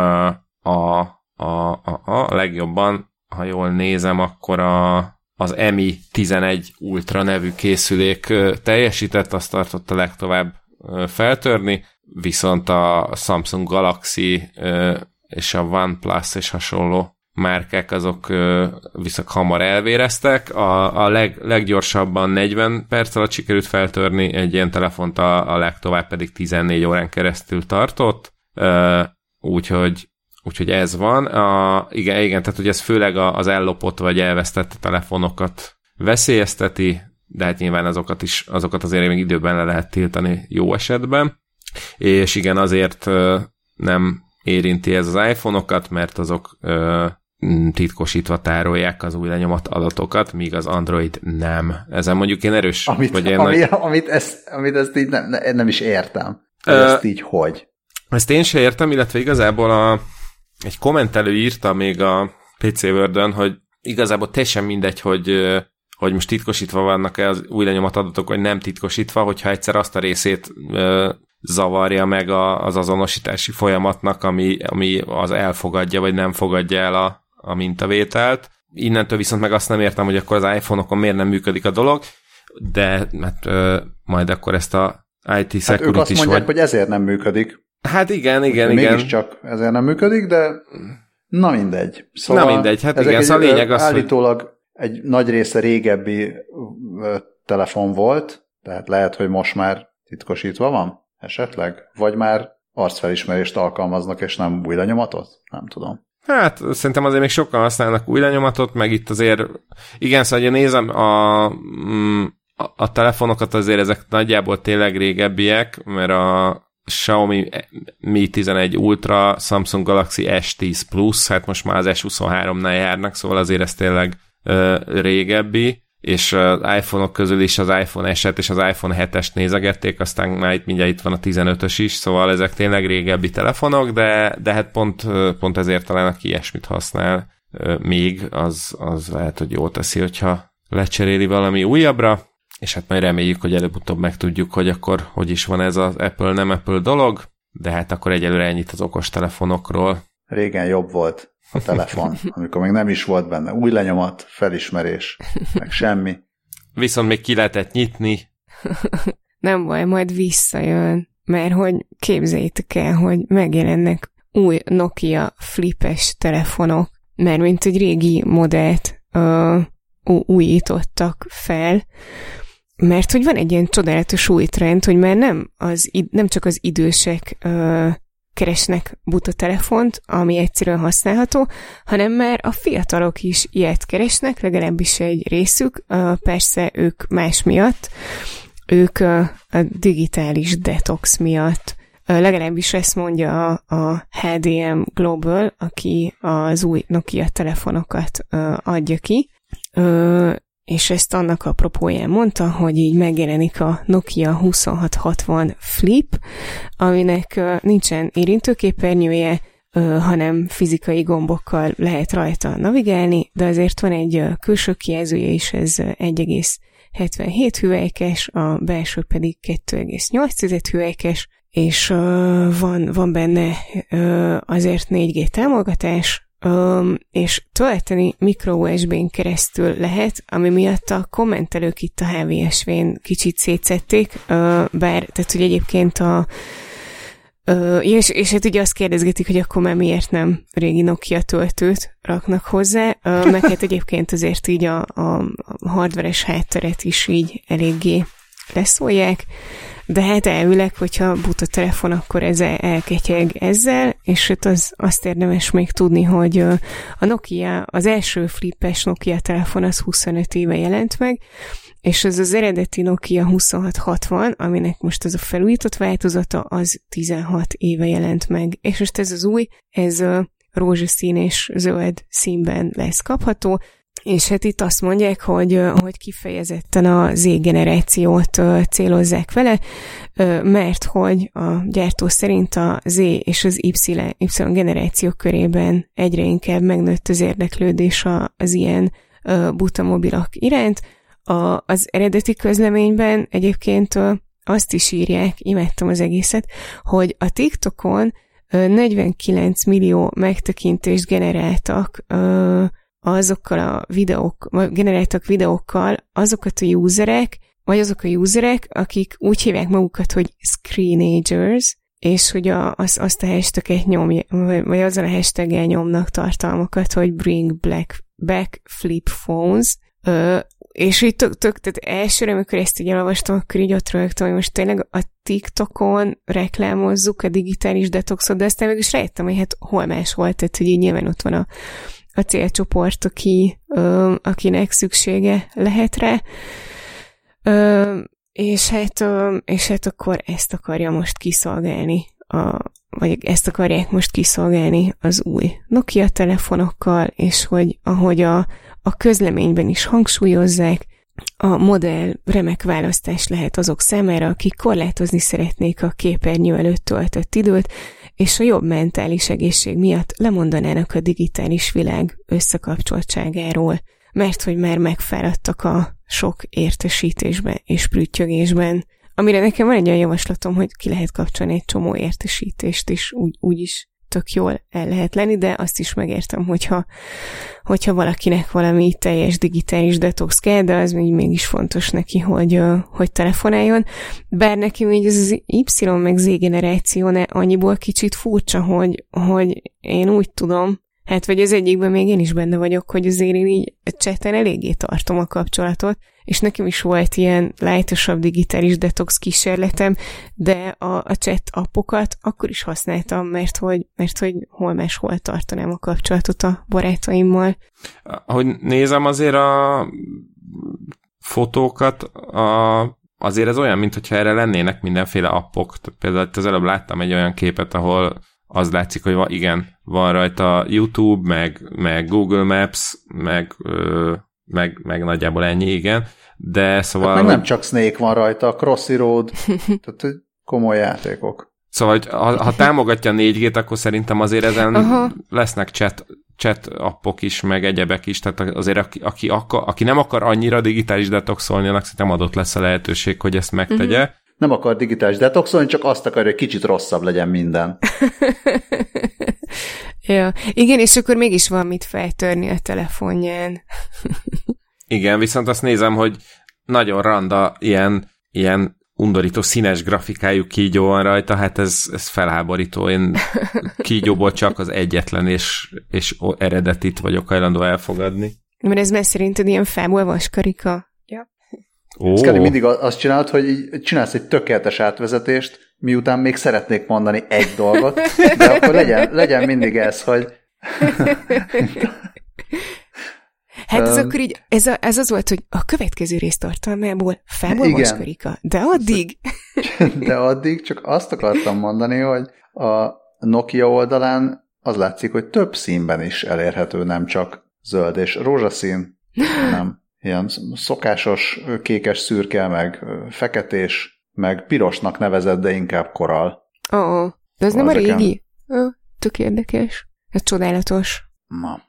a, a, a, a legjobban, ha jól nézem, akkor a, az Mi 11 Ultra nevű készülék teljesített, azt tartott a legtovább feltörni, viszont a Samsung Galaxy és a OnePlus és hasonló márkák azok viszont hamar elvéreztek. A, a leg, leggyorsabban 40 perc alatt sikerült feltörni egy ilyen telefont, a, a legtovább pedig 14 órán keresztül tartott. Úgyhogy Úgyhogy ez van. A, igen, igen, tehát hogy ez főleg az ellopott vagy elvesztett telefonokat veszélyezteti, de hát nyilván azokat is, azokat azért még időben le lehet tiltani jó esetben. És igen, azért nem érinti ez az iPhone-okat, mert azok titkosítva tárolják az új lenyomat adatokat, míg az Android nem. Ezen mondjuk én erős amit, vagy én ami, nagy... amit, ezt, amit ezt így nem, nem is értem. Uh, ezt így hogy? Ezt én se értem, illetve igazából a, egy kommentelő írta még a PC word hogy igazából teljesen mindegy, hogy, hogy most titkosítva vannak-e az új lenyomat adatok, vagy nem titkosítva, hogyha egyszer azt a részét zavarja meg a, az azonosítási folyamatnak, ami, ami az elfogadja, vagy nem fogadja el a, a mintavételt. Innentől viszont meg azt nem értem, hogy akkor az iPhone-okon miért nem működik a dolog, de mert, ö, majd akkor ezt a IT security hát ők azt mondják, vagy... hogy ezért nem működik. Hát igen, igen, igen. Mégiscsak ezért nem működik, de na mindegy. Szóval na mindegy, hát igen, szóval a lényeg az, Állítólag hogy... egy nagy része régebbi telefon volt, tehát lehet, hogy most már titkosítva van esetleg, vagy már arcfelismerést alkalmaznak, és nem új lenyomatot? Nem tudom. Hát szerintem azért még sokan használnak új lenyomatot, meg itt azért, igen, szóval ha nézem a, mm, a, a telefonokat, azért ezek nagyjából tényleg régebbiek, mert a Xiaomi Mi 11 Ultra, Samsung Galaxy S10 Plus, hát most már az S23-nál járnak, szóval azért ez tényleg ö, régebbi és az iPhone-ok közül is az iPhone S-et és az iPhone 7-est nézegették, aztán már itt mindjárt itt van a 15-ös is, szóval ezek tényleg régebbi telefonok, de, de hát pont, pont ezért talán aki ilyesmit használ még, az, az lehet, hogy jó teszi, hogyha lecseréli valami újabbra, és hát majd reméljük, hogy előbb-utóbb megtudjuk, hogy akkor hogy is van ez az Apple nem Apple dolog, de hát akkor egyelőre ennyit az okos telefonokról. Régen jobb volt a telefon, amikor még nem is volt benne új lenyomat, felismerés, meg semmi. Viszont még ki lehetett nyitni. nem baj, majd visszajön, mert hogy képzeljétek el, hogy megjelennek új Nokia flipes telefonok, mert mint egy régi modellt ö, újítottak fel, mert hogy van egy ilyen csodálatos új trend, hogy már nem, az, nem csak az idősek ö, keresnek buta telefont, ami egyszerűen használható, hanem már a fiatalok is ilyet keresnek, legalábbis egy részük, persze ők más miatt, ők a digitális detox miatt, legalábbis ezt mondja a HDM Global, aki az új Nokia telefonokat adja ki, és ezt annak a propóján mondta, hogy így megjelenik a Nokia 2660 Flip, aminek nincsen érintőképernyője, hanem fizikai gombokkal lehet rajta navigálni, de azért van egy külső kijelzője is, ez 1,77 hüvelykes, a belső pedig 2,8 hüvelykes, és van, van benne azért 4G támogatás, Um, és tölteni micro USB-n keresztül lehet, ami miatt a kommentelők itt a HVSV-n kicsit szétszették, uh, bár, tehát hogy egyébként a Uh, és, és hát ugye azt kérdezgetik, hogy akkor már miért nem régi Nokia töltőt raknak hozzá, uh, meg hát egyébként azért így a, a hardveres hátteret is így eléggé leszólják. De hát elvileg, hogyha buta telefon, akkor ez elketyeg ezzel, és hát az, azt érdemes még tudni, hogy a Nokia, az első flippes Nokia telefon az 25 éve jelent meg, és az az eredeti Nokia 2660, aminek most az a felújított változata, az 16 éve jelent meg. És most ez az új, ez rózsaszín és zöld színben lesz kapható, és hát itt azt mondják, hogy, hogy kifejezetten a Z-generációt célozzák vele, mert hogy a gyártó szerint a Z és az Y, y generációk körében egyre inkább megnőtt az érdeklődés az ilyen buta mobilak iránt. A, az eredeti közleményben egyébként azt is írják, imádtam az egészet, hogy a TikTokon 49 millió megtekintést generáltak azokkal a videók, generáltak videókkal azokat a userek, vagy azok a userek, akik úgy hívják magukat, hogy screenagers, és hogy a, az, azt a hashtaget nyomja, vagy azzal a hashtaggel nyomnak tartalmakat, hogy bring black, back flip phones, ö, és így tök, tök, tehát elsőre, amikor ezt így elolvastam, akkor így ott rögtem, hogy most tényleg a TikTokon reklámozzuk a digitális detoxot, de aztán meg is rájöttem, hogy hát hol más volt, tehát hogy így nyilván ott van a, a célcsoport, aki, ö, akinek szüksége lehet rá. Ö, és, hát, ö, és hát akkor ezt akarja most kiszolgálni a, vagy ezt akarják most kiszolgálni az új Nokia telefonokkal, és hogy ahogy a, a közleményben is hangsúlyozzák, a modell remek választás lehet azok számára, akik korlátozni szeretnék a képernyő előtt töltött időt, és a jobb mentális egészség miatt lemondanának a digitális világ összekapcsoltságáról, mert hogy már megfáradtak a sok értesítésben és prüttyögésben. Amire nekem van egy olyan javaslatom, hogy ki lehet kapcsolni egy csomó értesítést is, úgy, úgy is tök jól el lehet lenni, de azt is megértem, hogyha, hogyha valakinek valami teljes digitális detox kell, de az még mégis fontos neki, hogy, hogy telefonáljon. Bár nekem így az Y meg Z generáció ne annyiból kicsit furcsa, hogy, hogy én úgy tudom, Hát vagy az egyikben még én is benne vagyok, hogy azért én így cseten eléggé tartom a kapcsolatot, és nekem is volt ilyen lájtosabb digitális detox kísérletem, de a, a chat appokat akkor is használtam, mert hogy, mert hogy hol máshol tartanám a kapcsolatot a barátaimmal. Ahogy nézem azért a fotókat, a, azért ez olyan, mintha erre lennének mindenféle appok. Például az előbb láttam egy olyan képet, ahol az látszik, hogy van, igen, van rajta YouTube, meg, meg Google Maps, meg, ö, meg, meg nagyjából ennyi, igen. De szóval... Hát meg nem csak Snake van rajta, Crossy Road, tehát komoly játékok. Szóval, hogy ha, ha támogatja 4G-t, akkor szerintem azért ezen Aha. lesznek chat, chat appok is, meg egyebek is, tehát azért aki, aki, akar, aki nem akar annyira digitális detoxolni, annak szerintem adott lesz a lehetőség, hogy ezt megtegye. Uh-huh nem akar digitális detoxolni, csak azt akarja, hogy kicsit rosszabb legyen minden. ja, igen, és akkor mégis van mit feltörni a telefonján. igen, viszont azt nézem, hogy nagyon randa ilyen, ilyen undorító színes grafikájú kígyó van rajta, hát ez, ez felháborító. Én kígyóból csak az egyetlen és, és eredetit vagyok hajlandó elfogadni. Mert ez már szerinted ilyen fából vaskarika? Ó. Scully mindig azt csinálod, hogy így csinálsz egy tökéletes átvezetést, miután még szeretnék mondani egy dolgot, de akkor legyen, legyen mindig ez, hogy... Hát ez akkor így, ez, a, ez az volt, hogy a következő rész tartalmából felbolvas de addig... De addig csak azt akartam mondani, hogy a Nokia oldalán az látszik, hogy több színben is elérhető, nem csak zöld és rózsaszín, nem ilyen szokásos kékes szürke, meg feketés, meg pirosnak nevezett, de inkább koral. Ó, oh, de ez nem a régi? Oh, tök érdekes. Ez csodálatos. Na,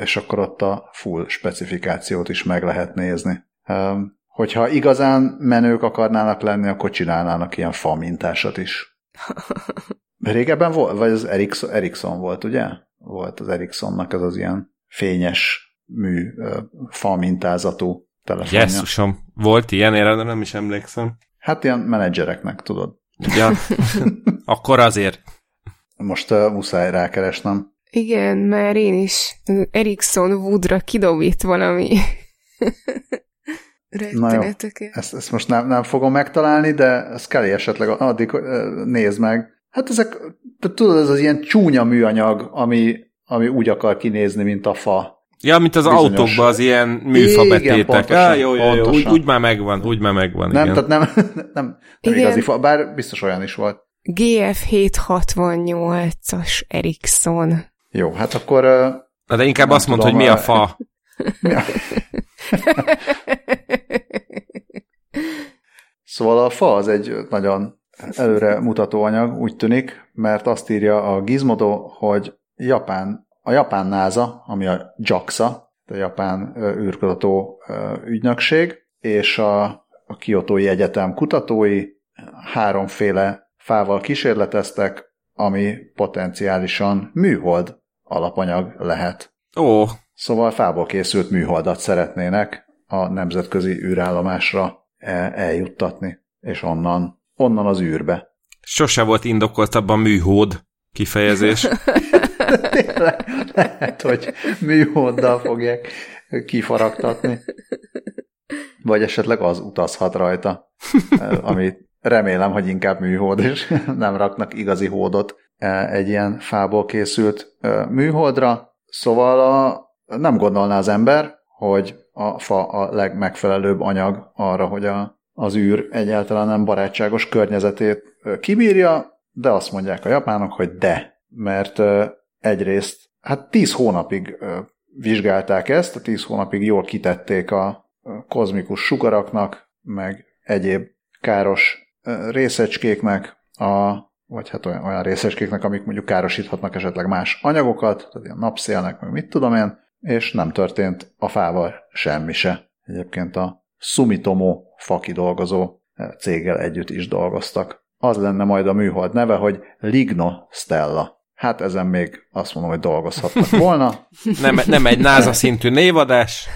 és akkor ott a full specifikációt is meg lehet nézni. Hogyha igazán menők akarnának lenni, akkor csinálnának ilyen fa mintásat is. Régebben volt, vagy az Ericsson, Ericsson volt, ugye? Volt az Ericssonnak ez az ilyen fényes mű fa mintázatú telefonja. Jesszusom, volt ilyen, erre nem is emlékszem. Hát ilyen menedzsereknek, tudod. Ja, akkor azért. Most uh, muszáj rákeresnem. Igen, már én is Erikson Woodra kidobít valami Na jó, ezt, ezt most nem, nem fogom megtalálni, de Scully esetleg addig nézd meg. Hát ezek, te tudod, ez az ilyen csúnya műanyag, ami, ami úgy akar kinézni, mint a fa. Ja, mint az Bizonyos. autókban az ilyen műfabetétek. Ah, jó, jó, jó, úgy, úgy már megvan, úgy már megvan. Nem, igen. tehát nem, nem, nem igen. igazi fa, bár biztos olyan is volt. GF768-as Ericsson. Jó, hát akkor... Na de inkább azt mondta, hogy mi a fa. szóval a fa az egy nagyon előre mutató anyag, úgy tűnik, mert azt írja a Gizmodo, hogy Japán a japán NASA, ami a JAXA, a japán űrkutató ügynökség, és a, a Kiotói Egyetem kutatói háromféle fával kísérleteztek, ami potenciálisan műhold alapanyag lehet. Ó. Szóval fából készült műholdat szeretnének a nemzetközi űrállomásra e, eljuttatni, és onnan, onnan az űrbe. Sose volt indokoltabban műhód kifejezés. Tényleg, lehet, hogy műholddal fogják kifaragtatni. Vagy esetleg az utazhat rajta, ami remélem, hogy inkább műhold, és nem raknak igazi hódot egy ilyen fából készült műholdra. Szóval a, nem gondolná az ember, hogy a fa a legmegfelelőbb anyag arra, hogy a, az űr egyáltalán nem barátságos környezetét kibírja, de azt mondják a japánok, hogy de, mert egyrészt, hát 10 hónapig vizsgálták ezt, a 10 hónapig jól kitették a kozmikus sugaraknak, meg egyéb káros részecskéknek, a, vagy hát olyan, olyan részecskéknek, amik mondjuk károsíthatnak esetleg más anyagokat, tehát ilyen napszélnek, meg mit tudom én, és nem történt a fával semmi se. Egyébként a Sumitomo fakidolgozó céggel együtt is dolgoztak. Az lenne majd a műhold neve, hogy Ligno Stella. Hát ezen még azt mondom, hogy dolgozhatnak volna. nem, nem egy NASA szintű névadás.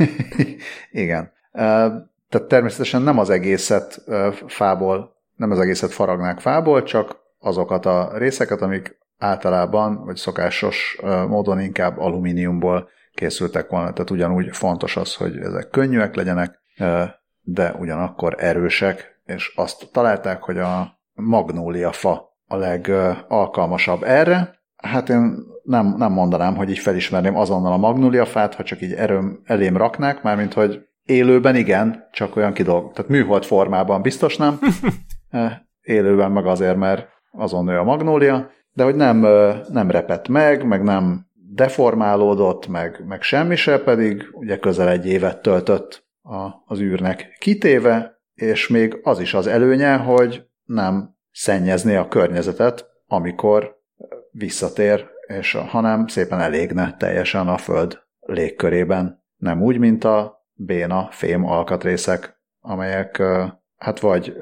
Igen. Tehát természetesen nem az egészet fából, nem az egészet faragnák fából, csak azokat a részeket, amik általában, vagy szokásos módon inkább alumíniumból készültek volna. Tehát ugyanúgy fontos az, hogy ezek könnyűek legyenek, de ugyanakkor erősek, és azt találták, hogy a magnólia fa a legalkalmasabb erre. Hát én nem, nem mondanám, hogy így felismerném azonnal a magnólia fát, ha csak így erőm elém raknák, mármint hogy élőben igen, csak olyan kidolg. Tehát műhold formában biztos nem. élőben meg azért, mert azon nő a magnólia, de hogy nem, nem repett meg, meg nem deformálódott, meg, meg semmi se, pedig ugye közel egy évet töltött a, az űrnek kitéve, és még az is az előnye, hogy nem szennyezni a környezetet, amikor visszatér, és hanem szépen elégne teljesen a Föld légkörében. Nem úgy, mint a béna fém alkatrészek, amelyek hát vagy,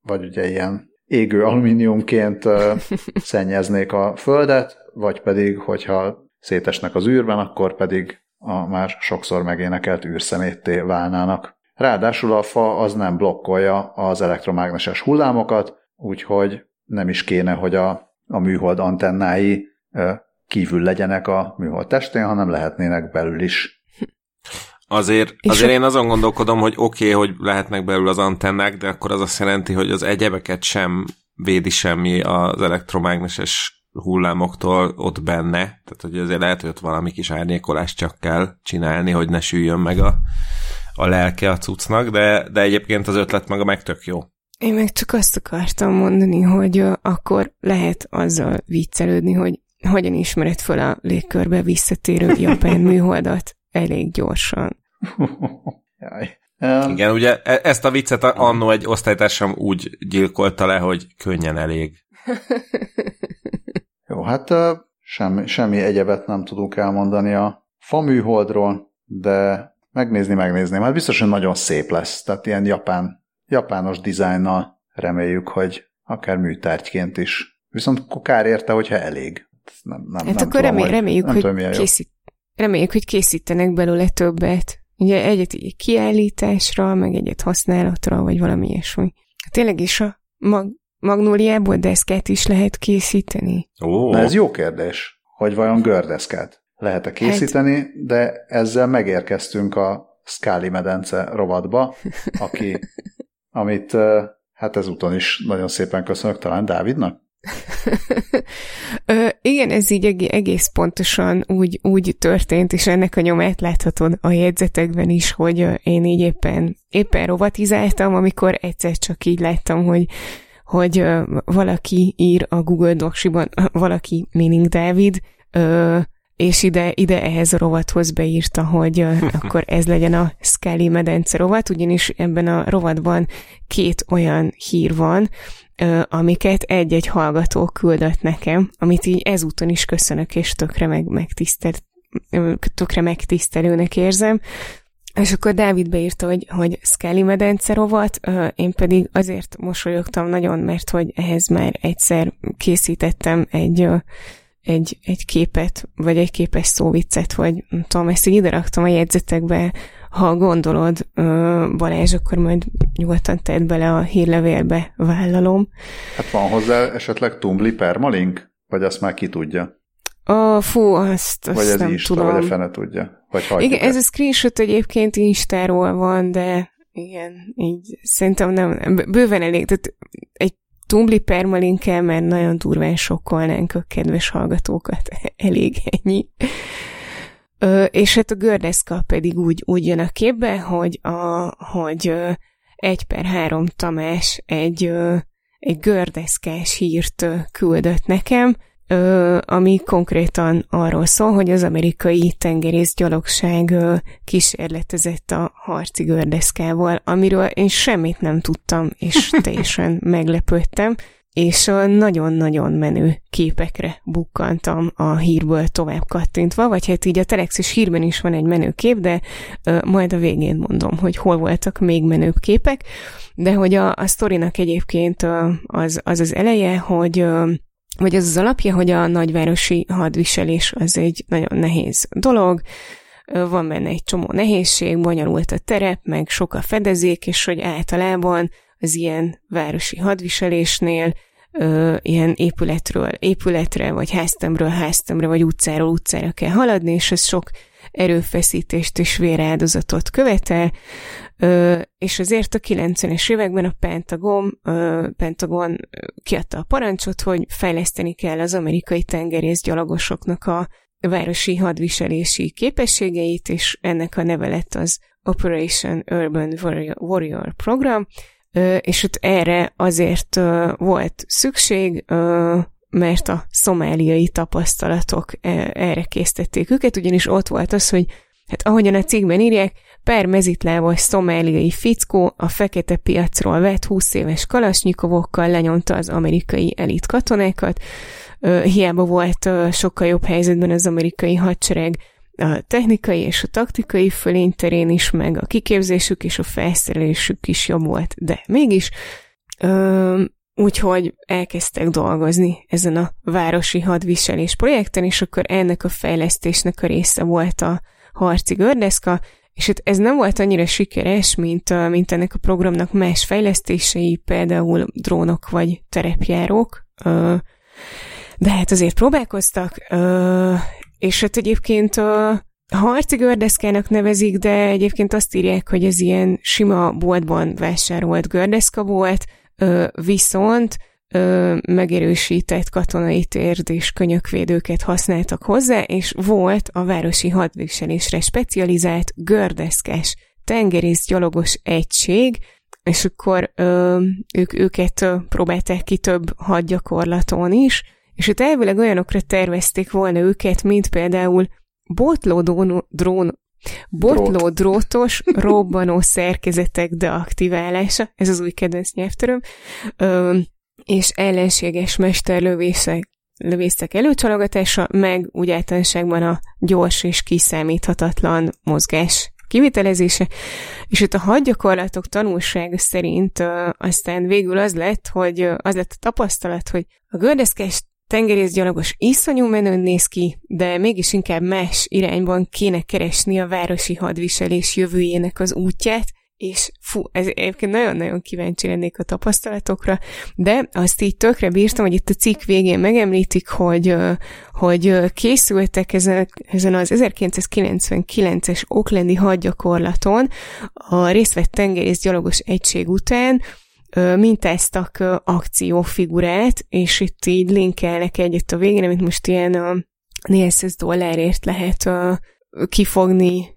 vagy ugye ilyen égő alumíniumként szennyeznék a Földet, vagy pedig, hogyha szétesnek az űrben, akkor pedig a már sokszor megénekelt űrszemétté válnának. Ráadásul a fa az nem blokkolja az elektromágneses hullámokat, úgyhogy nem is kéne, hogy a, a műhold antennái kívül legyenek a műhold testén, hanem lehetnének belül is. Azért, azért én azon gondolkodom, hogy oké, okay, hogy lehetnek belül az antennák, de akkor az azt jelenti, hogy az egyebeket sem védi semmi az elektromágneses hullámoktól ott benne, tehát hogy azért lehet, hogy ott valami kis árnyékolást csak kell csinálni, hogy ne süljön meg a, a lelke a cuccnak, de, de egyébként az ötlet meg a meg tök jó. Én meg csak azt akartam mondani, hogy akkor lehet azzal viccelődni, hogy hogyan ismered fel a légkörbe visszatérő japán műholdat elég gyorsan. Jaj. Um, Igen, ugye e- ezt a viccet annó egy osztálytársam úgy gyilkolta le, hogy könnyen elég. Jó, hát semmi, semmi egyebet nem tudunk elmondani a faműholdról, de megnézni megnézni. Hát biztos, hogy nagyon szép lesz. Tehát ilyen japán, japános dizájnnal reméljük, hogy akár műtárgyként is. Viszont kár érte, hogyha elég. Nem, nem, hát nem akkor tudom, remé- reméljük, nem hogy tudom, készít, reméljük, hogy készítenek belőle többet. Ugye egyet így kiállításra, meg egyet használatra, vagy valami ilyesmi. Tényleg is a mag- magnóliából deszkát is lehet készíteni? Ó. Na ez jó kérdés, hogy vajon gördeszkát lehet-e készíteni, hát... de ezzel megérkeztünk a Scully medence rovatba, aki, amit hát ezúton is nagyon szépen köszönök talán Dávidnak. Ö, igen, ez így egész pontosan úgy, úgy történt, és ennek a nyomát láthatod a jegyzetekben is, hogy én így éppen, éppen rovatizáltam, amikor egyszer csak így láttam, hogy hogy valaki ír a Google Docsiban, valaki, meaning David, és ide, ide ehhez a rovathoz beírta, hogy akkor ez legyen a Scully medence rovat, ugyanis ebben a rovatban két olyan hír van, amiket egy-egy hallgató küldött nekem, amit így ezúton is köszönök, és tökre meg, megtisztel, tökre megtisztelőnek érzem. És akkor Dávid beírta, hogy, hogy Skelly medence rovat, én pedig azért mosolyogtam nagyon, mert hogy ehhez már egyszer készítettem egy, egy, egy képet, vagy egy képes szóviccet, vagy nem tudom, ezt így ide raktam a jegyzetekbe, ha gondolod, Balázs, akkor majd nyugodtan tedd bele a hírlevélbe, vállalom. Hát van hozzá esetleg Tumblr permalink? Vagy azt már ki tudja? A, fú, azt, azt Vagy ez nem Insta, tudom. vagy a fene tudja. Vagy igen, ez a screenshot egyébként Instáról van, de igen, így szerintem nem, bőven elég, tehát egy Tumblr permalinkkel, mert nagyon durván sokkolnánk a kedves hallgatókat. Elég ennyi. Ö, és hát a gördeszka pedig úgy, úgy jön a képbe, hogy, a, hogy ö, egy per három Tamás egy, ö, egy gördeszkás hírt küldött nekem, ami konkrétan arról szól, hogy az amerikai tengerészgyalogság ö, kísérletezett a harci gördeszkával, amiről én semmit nem tudtam, és teljesen meglepődtem, és nagyon-nagyon menő képekre bukkantam a hírből tovább kattintva, vagy hát így a Telexis hírben is van egy menő kép, de ö, majd a végén mondom, hogy hol voltak még menőbb képek, de hogy a, a sztorinak egyébként ö, az, az az eleje, hogy ö, vagy az az alapja, hogy a nagyvárosi hadviselés az egy nagyon nehéz dolog, van benne egy csomó nehézség, bonyolult a terep, meg sok a fedezék, és hogy általában az ilyen városi hadviselésnél ö, ilyen épületről épületre, vagy háztemről háztemre, vagy utcáról utcára kell haladni, és ez sok erőfeszítést és véráldozatot követel, és azért a 90-es években a Pentagon, Pentagon kiadta a parancsot, hogy fejleszteni kell az amerikai tengerészgyalogosoknak a városi hadviselési képességeit, és ennek a neve lett az Operation Urban Warrior Program, és ott erre azért volt szükség, mert a szomáliai tapasztalatok erre készítették őket, ugyanis ott volt az, hogy hát ahogyan a cikkben írják, per mezitlábas szomáliai fickó a fekete piacról vett 20 éves kalasnyikovokkal lenyomta az amerikai elit katonákat, hiába volt sokkal jobb helyzetben az amerikai hadsereg a technikai és a taktikai fölény is, meg a kiképzésük és a felszerelésük is jobb volt, de mégis úgyhogy elkezdtek dolgozni ezen a városi hadviselés projekten, és akkor ennek a fejlesztésnek a része volt a harci gördeszka, és hát ez nem volt annyira sikeres, mint, mint ennek a programnak más fejlesztései, például drónok vagy terepjárók, de hát azért próbálkoztak, és hát egyébként a harci gördeszkának nevezik, de egyébként azt írják, hogy ez ilyen sima boltban vásárolt gördeszka volt, viszont megerősített katonai térd és könyökvédőket használtak hozzá, és volt a városi hadviselésre specializált gördeszkes tengerész gyalogos egység, és akkor ö, ők őket próbálták ki több hadgyakorlaton is, és ott elvileg olyanokra tervezték volna őket, mint például botló drón, botló drótos, robbanó szerkezetek deaktiválása, ez az új kedvenc nyelvtöröm, és ellenséges mesterlövészek lövészek előcsalogatása, meg úgy általánosságban a gyors és kiszámíthatatlan mozgás kivitelezése, és itt a hadgyakorlatok tanulsága szerint aztán végül az lett, hogy az lett a tapasztalat, hogy a gördeszkás tengerészgyalogos iszonyú menőn néz ki, de mégis inkább más irányban kéne keresni a városi hadviselés jövőjének az útját, és fú, ez egyébként nagyon-nagyon kíváncsi lennék a tapasztalatokra, de azt így tökre bírtam, hogy itt a cikk végén megemlítik, hogy, hogy készültek ezen, ezen az 1999-es Oaklandi hadgyakorlaton a részvett tengerész gyalogos egység után mintáztak akciófigurát, és itt így linkelnek egyet a végén, amit most ilyen a 400 dollárért lehet kifogni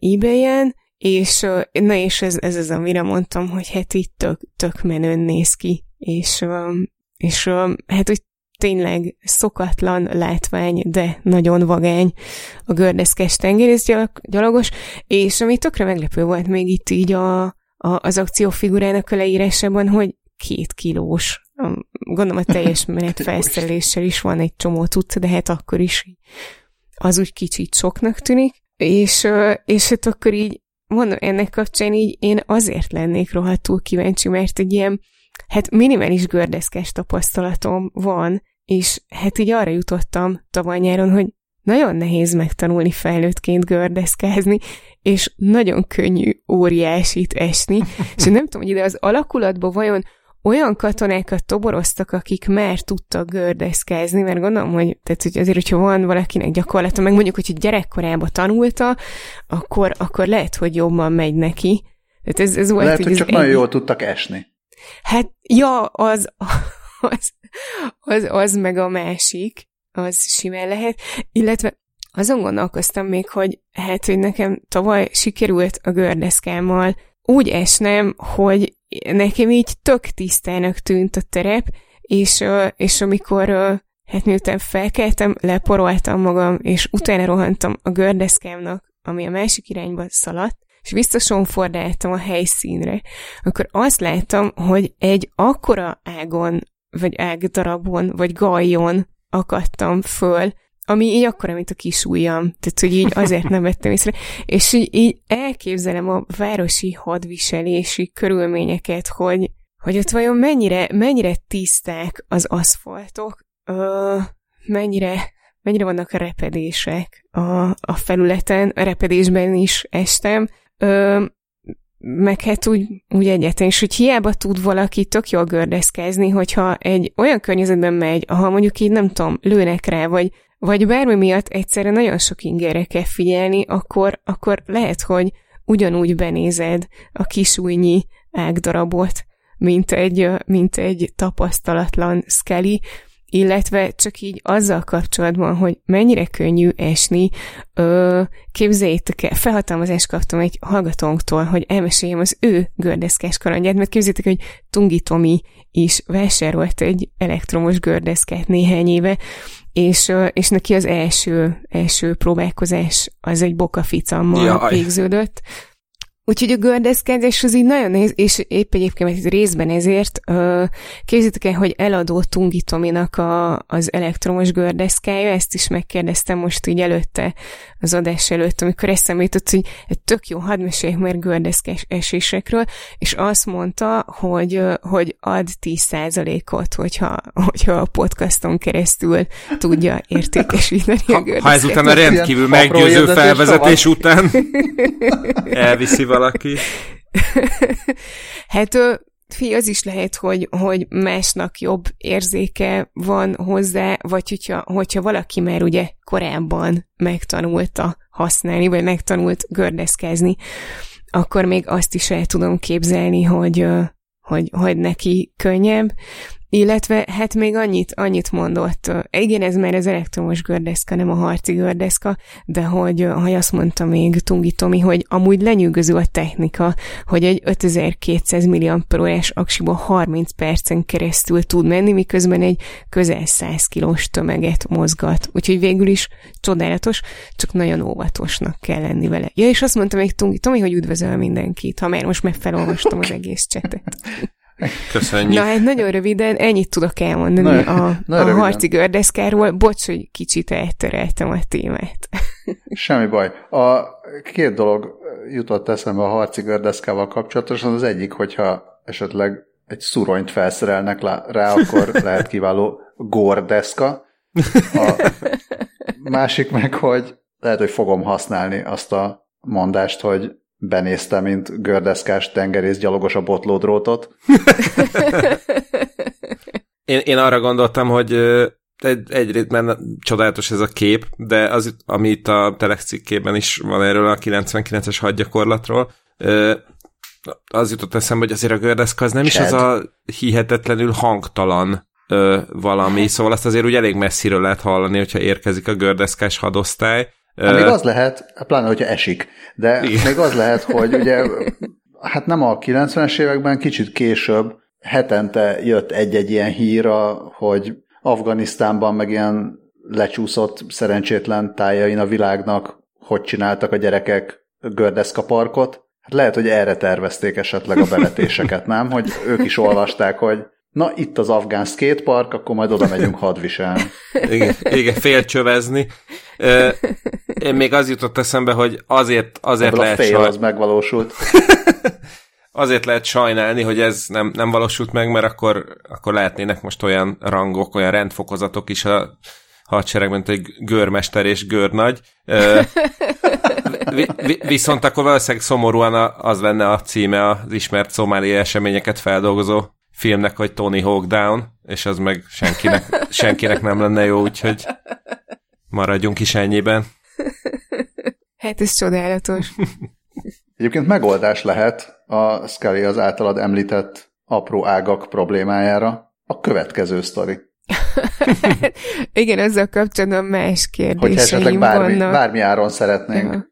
ebay-en, és na és ez, ez az, amire mondtam, hogy hát itt tök, tök menőn néz ki, és, és hát hogy tényleg szokatlan látvány, de nagyon vagány a gördeszkes tengerészgyalogos, és ami tökre meglepő volt még itt így a, a, az akciófigurának a leírásában, hogy két kilós. Gondolom a teljes menet felszereléssel is van egy csomó tudsz, de hát akkor is az úgy kicsit soknak tűnik. És, és hát akkor így mondom, ennek kapcsán így én azért lennék rohadtul kíváncsi, mert egy ilyen, hát minimális gördeszkes tapasztalatom van, és hát így arra jutottam tavaly nyáron, hogy nagyon nehéz megtanulni felnőttként gördeszkázni, és nagyon könnyű óriásit esni, és nem tudom, hogy ide az alakulatban vajon olyan katonákat toboroztak, akik már tudtak gördeszkázni, mert gondolom, hogy, tehát, hogy azért, hogyha van valakinek gyakorlata, meg mondjuk, hogy gyerekkorában tanulta, akkor, akkor lehet, hogy jobban megy neki. Tehát ez, ez volt, lehet, hogy csak egy... nagyon jól tudtak esni. Hát, ja, az, az, az, az meg a másik, az simán lehet, illetve azon gondolkoztam még, hogy hát, hogy nekem tavaly sikerült a gördeszkámmal úgy esnem, hogy nekem így tök tisztának tűnt a terep, és, és amikor hát miután felkeltem, leporoltam magam, és utána rohantam a gördeszkámnak, ami a másik irányba szaladt, és biztosan fordáltam a helyszínre, akkor azt láttam, hogy egy akkora ágon, vagy ágdarabon, vagy gajjon akadtam föl, ami így akkora, mint a kis ujjam. Tehát, hogy így azért nem vettem észre. És így, így elképzelem a városi hadviselési körülményeket, hogy, hogy ott vajon mennyire, mennyire tiszták az aszfaltok, ö, mennyire, mennyire vannak repedések a, a felületen, a repedésben is estem, ö, meg hát úgy, úgy egyetlen, és hogy hiába tud valaki tök jól gördeszkázni, hogyha egy olyan környezetben megy, ahol mondjuk így nem tudom, lőnek rá, vagy, vagy bármi miatt egyszerre nagyon sok ingerre kell figyelni, akkor, akkor lehet, hogy ugyanúgy benézed a kisújnyi ágdarabot, mint egy, mint egy tapasztalatlan Skelly, illetve csak így azzal kapcsolatban, hogy mennyire könnyű esni, ö, képzeljétek el, felhatalmazást kaptam egy hallgatónktól, hogy elmeséljem az ő gördeszkás kalandját, mert képzeljétek, hogy Tungi Tomi is vásárolt egy elektromos gördeszkát néhány éve, és, és neki az első, első próbálkozás az egy bokaficammal Jaj. végződött, Úgyhogy a gördeszkedés az így nagyon nehéz, és épp egyébként részben ezért uh, képzeljétek el, hogy eladó Tungi Tominak a, az elektromos gördeszkája, ezt is megkérdeztem most így előtte, az adás előtt, amikor eszembe jutott, hogy egy tök jó, hadd meséljek már gördeszkás esésekről, és azt mondta, hogy, hogy ad 10%-ot, hogyha, hogyha a podcaston keresztül tudja értékesíteni a gördeszkát. Ha ezután a rendkívül meggyőző felvezetés után elviszi valaki. hát fi, az is lehet, hogy, hogy másnak jobb érzéke van hozzá, vagy hogyha, hogyha valaki már ugye korábban megtanulta használni, vagy megtanult gördeszkezni, akkor még azt is el tudom képzelni, hogy, hogy, hogy neki könnyebb, illetve hát még annyit, annyit mondott, igen, ez már az elektromos gördeszka, nem a harci gördeszka, de hogy, hogy azt mondta még Tungi Tomi, hogy amúgy lenyűgöző a technika, hogy egy 5200 milliamperórás aksiból 30 percen keresztül tud menni, miközben egy közel 100 kilós tömeget mozgat. Úgyhogy végül is csodálatos, csak nagyon óvatosnak kell lenni vele. Ja, és azt mondta még Tungi Tomi, hogy üdvözöl mindenkit, ha már most megfelolvastam az egész csetet. Köszönjük. Na hát nagyon röviden ennyit tudok elmondani na, a, na, a harci gördeszkáról. Bocs, hogy kicsit eltereltem a témát. Semmi baj. A két dolog jutott eszembe a harci gördeszkával kapcsolatosan. Az egyik, hogyha esetleg egy szuronyt felszerelnek rá, akkor lehet kiváló gordeszka. A másik meg, hogy lehet, hogy fogom használni azt a mondást, hogy benézte, mint gördeszkás tengerészgyalogos a botlódrótot. én, én arra gondoltam, hogy egy, egyrészt mert csodálatos ez a kép, de az, ami itt a Telex cikkében is van erről a 99-es hadgyakorlatról, az jutott eszembe, hogy azért a gördeszka az nem Chad. is az a hihetetlenül hangtalan ö, valami, szóval azt azért úgy elég messziről lehet hallani, hogyha érkezik a gördeszkás hadosztály, Hát még az lehet, pláne, hogyha esik, de Igen. még az lehet, hogy ugye, hát nem a 90-es években, kicsit később hetente jött egy-egy ilyen hír, hogy Afganisztánban meg ilyen lecsúszott szerencsétlen tájain a világnak hogy csináltak a gyerekek gördeszka parkot. Hát lehet, hogy erre tervezték esetleg a beletéseket, nem? Hogy ők is olvasták, hogy na itt az afgán skatepark, akkor majd oda megyünk hadviselni. Igen, igen félcsövezni. Én még az jutott eszembe, hogy azért, azért Ebből lehet a fél saj... az megvalósult. azért lehet sajnálni, hogy ez nem, nem valósult meg, mert akkor, akkor lehetnének most olyan rangok, olyan rendfokozatok is a hadseregben, hogy görmester és görnagy. Vi, vi, viszont akkor valószínűleg szomorúan az lenne a címe az ismert szomáli eseményeket feldolgozó filmnek, hogy Tony Hawk Down, és az meg senkinek, senkinek nem lenne jó, úgyhogy maradjunk is ennyiben. Hát ez csodálatos. Egyébként megoldás lehet a Scully az általad említett apró ágak problémájára a következő sztori. Igen, ezzel kapcsolatban más kérdéseim Hogy esetleg bármi, vannak. bármi áron szeretnénk. Ja.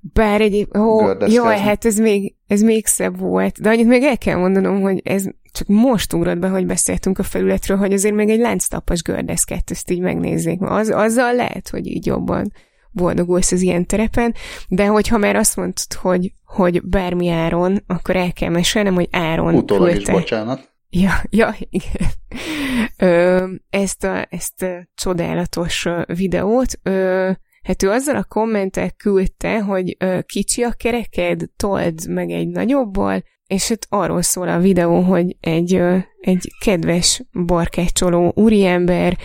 Bár egy, ó, jaj, hát ez még, ez még szebb volt. De annyit még el kell mondanom, hogy ez csak most ugrott be, hogy beszéltünk a felületről, hogy azért még egy lánctapas gördeszket, ezt így megnézzék. Az, azzal lehet, hogy így jobban boldogulsz az ilyen terepen, de hogyha már azt mondtad, hogy, hogy bármi áron, akkor el kell mesélnem, hogy áron Utólag is bocsánat. Ja, ja, igen. Ö, ezt, a, ezt a csodálatos videót, ö, hát ő azzal a kommentek küldte, hogy ö, kicsi a kereked, told meg egy nagyobból, és hát arról szól a videó, hogy egy, ö, egy kedves barkácsoló úriember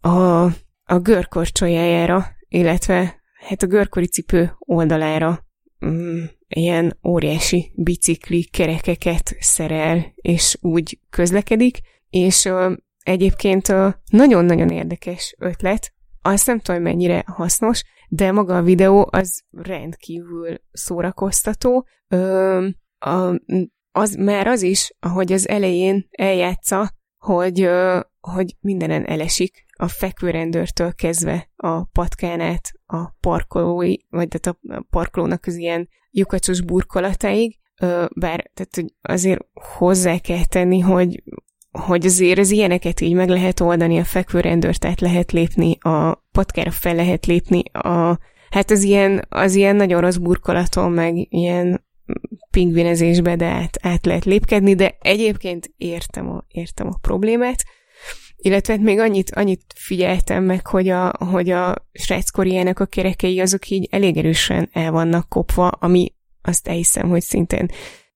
a, a görkorcsolyájára, illetve hát a görkori cipő oldalára mm, ilyen óriási bicikli kerekeket szerel, és úgy közlekedik, és ö, egyébként nagyon-nagyon érdekes ötlet, azt nem tudom, mennyire hasznos, de maga a videó az rendkívül szórakoztató. Ö, a, az már az is, ahogy az elején eljátsza, hogy, hogy mindenen elesik, a fekvőrendőrtől kezdve a patkánát a parkolói, vagy tehát a parkolónak az ilyen lyukacsos burkolatáig, bár tehát, hogy azért hozzá kell tenni, hogy hogy azért az ilyeneket így meg lehet oldani, a fekvőrendőrt át lehet lépni, a patkára fel lehet lépni, a, hát az ilyen, az ilyen nagyon rossz burkolaton, meg ilyen pingvinezésbe, de át, át lehet lépkedni, de egyébként értem a, értem a problémát, illetve hát még annyit, annyit figyeltem meg, hogy a, hogy a sráckoriának a kerekei azok így elég erősen el vannak kopva, ami azt elhiszem, hogy szintén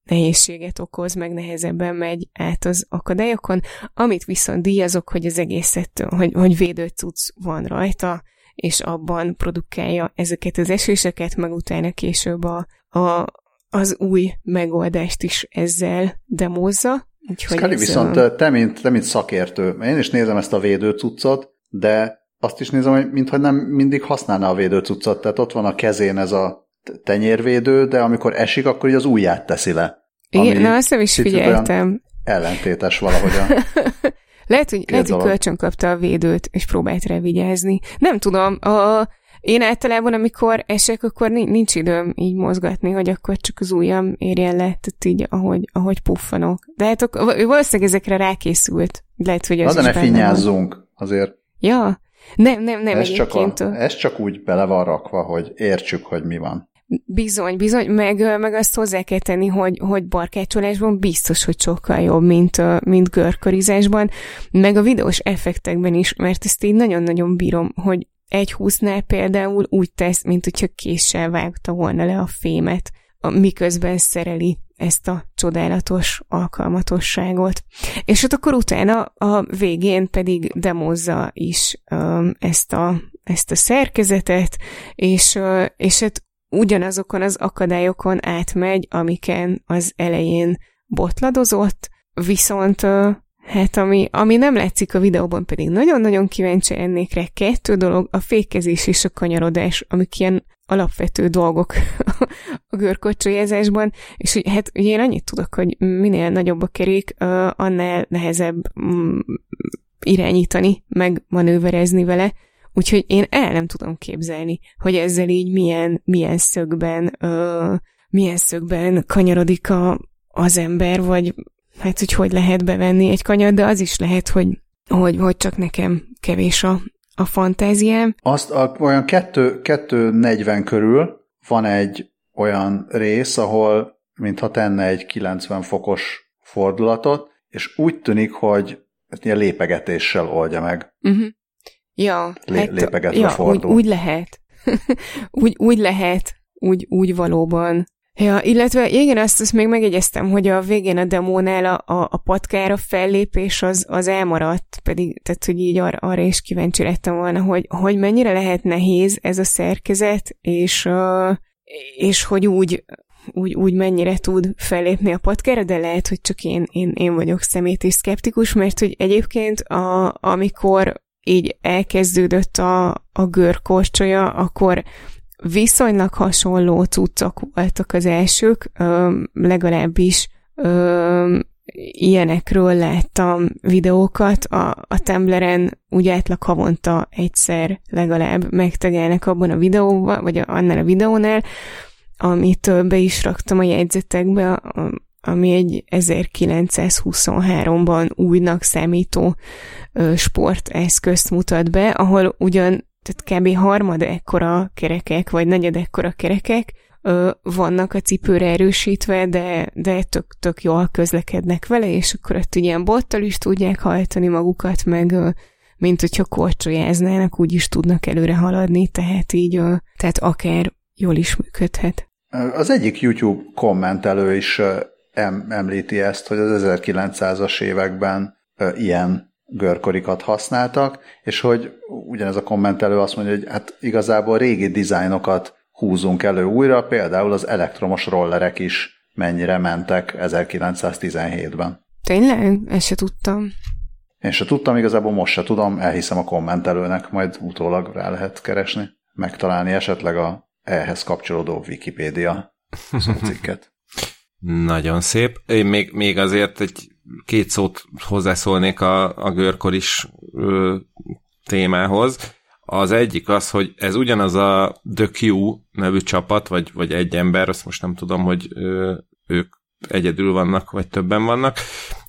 nehézséget okoz, meg nehezebben megy át az akadályokon, amit viszont díjazok, hogy az egészet, hogy, hogy védő cucc van rajta, és abban produkálja ezeket az eséseket, meg utána később a, a, az új megoldást is ezzel demózza. Úgyhogy ez viszont a... te mint, te, mint szakértő, én is nézem ezt a védő cuccot, de azt is nézem, hogy mintha nem mindig használna a védő cuccot, tehát ott van a kezén ez a tenyérvédő, de amikor esik, akkor így az ujját teszi le. Igen, na azt nem is figyeltem. Ellentétes valahogyan. lehet, hogy, lehet, hogy kölcsön kapta a védőt, és próbált rá vigyázni. Nem tudom, a, én általában, amikor esek, akkor nincs időm így mozgatni, hogy akkor csak az ujjam érjen le, tehát így, ahogy, ahogy puffanok. De hát valószínűleg ezekre rákészült. Lehet, hogy az Na, de ne finnyázzunk, azért. Ja, nem, nem, nem. Ez csak, a, ez csak úgy bele van rakva, hogy értsük, hogy mi van. Bizony, bizony, meg, meg azt hozzá kell tenni, hogy, hogy barkácsolásban biztos, hogy sokkal jobb, mint, mint görkörizásban, meg a videós effektekben is, mert ezt így nagyon-nagyon bírom, hogy egy húsznál például úgy tesz, mint hogyha késsel vágta volna le a fémet, miközben szereli ezt a csodálatos alkalmatosságot. És ott akkor utána a végén pedig demozza is ezt, a, ezt a szerkezetet, és, és hát ugyanazokon az akadályokon átmegy, amiken az elején botladozott, viszont hát ami, ami nem látszik a videóban, pedig nagyon-nagyon kíváncsi ennék rá, kettő dolog, a fékezés és a kanyarodás, amik ilyen alapvető dolgok a görkocsolyázásban, és hogy hát ugye én annyit tudok, hogy minél nagyobb a kerék, annál nehezebb mm, irányítani, meg manőverezni vele, Úgyhogy én el nem tudom képzelni, hogy ezzel így milyen, milyen szögben, milyen szögben kanyarodik a, az ember, vagy hát, hogy hogy lehet bevenni egy kanyar, de az is lehet, hogy, hogy, hogy csak nekem kevés a, a fantáziám. Azt a, olyan 2.40 körül van egy olyan rész, ahol mintha tenne egy 90 fokos fordulatot, és úgy tűnik, hogy ilyen lépegetéssel oldja meg. Uh-huh. Ja, Lé- hát, lépegetve ja, fordul. Úgy, úgy lehet. úgy, úgy lehet. Úgy, úgy valóban. Ja, illetve igen, azt, azt még megjegyeztem, hogy a végén a demónál a, a, a patkára fellépés az, az elmaradt, pedig, tehát, hogy így arra, arra is kíváncsi lettem volna, hogy, hogy mennyire lehet nehéz ez a szerkezet, és, uh, és hogy úgy, úgy, úgy mennyire tud fellépni a patkára, de lehet, hogy csak én, én, én vagyok szemét és szkeptikus, mert hogy egyébként a, amikor így elkezdődött a, a görkorcsolya, akkor viszonylag hasonló cuccok voltak az elsők, legalábbis ilyenekről láttam videókat, a, a Tumblr-en úgy átlag havonta egyszer legalább megtegelnek abban a videóban, vagy annál a videónál, amit be is raktam a jegyzetekbe, ami egy 1923-ban újnak számító sporteszközt mutat be, ahol ugyan tehát kb. harmad ekkora kerekek, vagy negyed ekkora kerekek ö, vannak a cipőre erősítve, de, de tök, tök jól közlekednek vele, és akkor ott ilyen bottal is tudják hajtani magukat, meg ö, mint hogyha korcsolyáznának, úgy is tudnak előre haladni, tehát így, ö, tehát akár jól is működhet. Az egyik YouTube kommentelő is em, említi ezt, hogy az 1900-as években ilyen görkorikat használtak, és hogy ugyanez a kommentelő azt mondja, hogy hát igazából régi dizájnokat húzunk elő újra, például az elektromos rollerek is mennyire mentek 1917-ben. Tényleg? Ezt se tudtam. Én se tudtam, igazából most se tudom, elhiszem a kommentelőnek, majd utólag rá lehet keresni, megtalálni esetleg a ehhez kapcsolódó Wikipédia cikket. Nagyon szép. Én még, még azért egy két szót hozzászólnék a, a görkor is ö, témához. Az egyik az, hogy ez ugyanaz a The Q nevű csapat, vagy, vagy egy ember, azt most nem tudom, hogy ö, ők egyedül vannak, vagy többen vannak.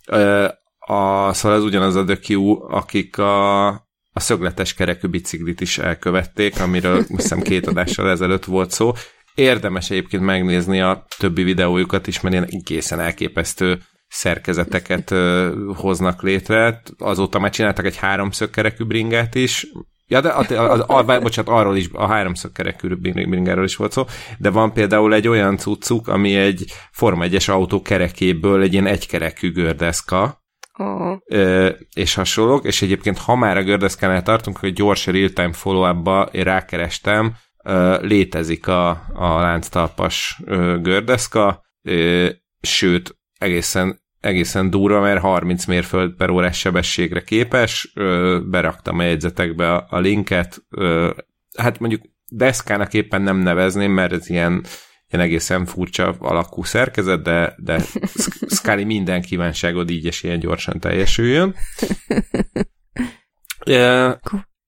Ö, a, szóval ez ugyanaz a The Q, akik a, a szögletes kerekű biciklit is elkövették, amiről hiszem két adással ezelőtt volt szó. Érdemes egyébként megnézni a többi videójukat is, mert ilyen egészen elképesztő szerkezeteket hoznak létre. Azóta már csináltak egy háromszögkerekű bringát is, Ja, de a, a, a, a, bocsánat, arról is, a háromszögkerekű bringáról is volt szó, de van például egy olyan cuccuk, ami egy Forma 1-es autó kerekéből egy ilyen egykerekű gördeszka, Oh. Ö, és hasonlók, és egyébként ha már a gördeszkánál tartunk, hogy gyors real-time follow-up-ba én rákerestem, ö, létezik a, a lánctalpas ö, gördeszka, ö, sőt, egészen egészen durva, mert 30 mérföld per órás sebességre képes, ö, beraktam a jegyzetekbe a, a linket, ö, hát mondjuk deszkának éppen nem nevezném, mert ez ilyen, ilyen egészen furcsa alakú szerkezet, de, de Scully minden kívánságod így és ilyen gyorsan teljesüljön. e,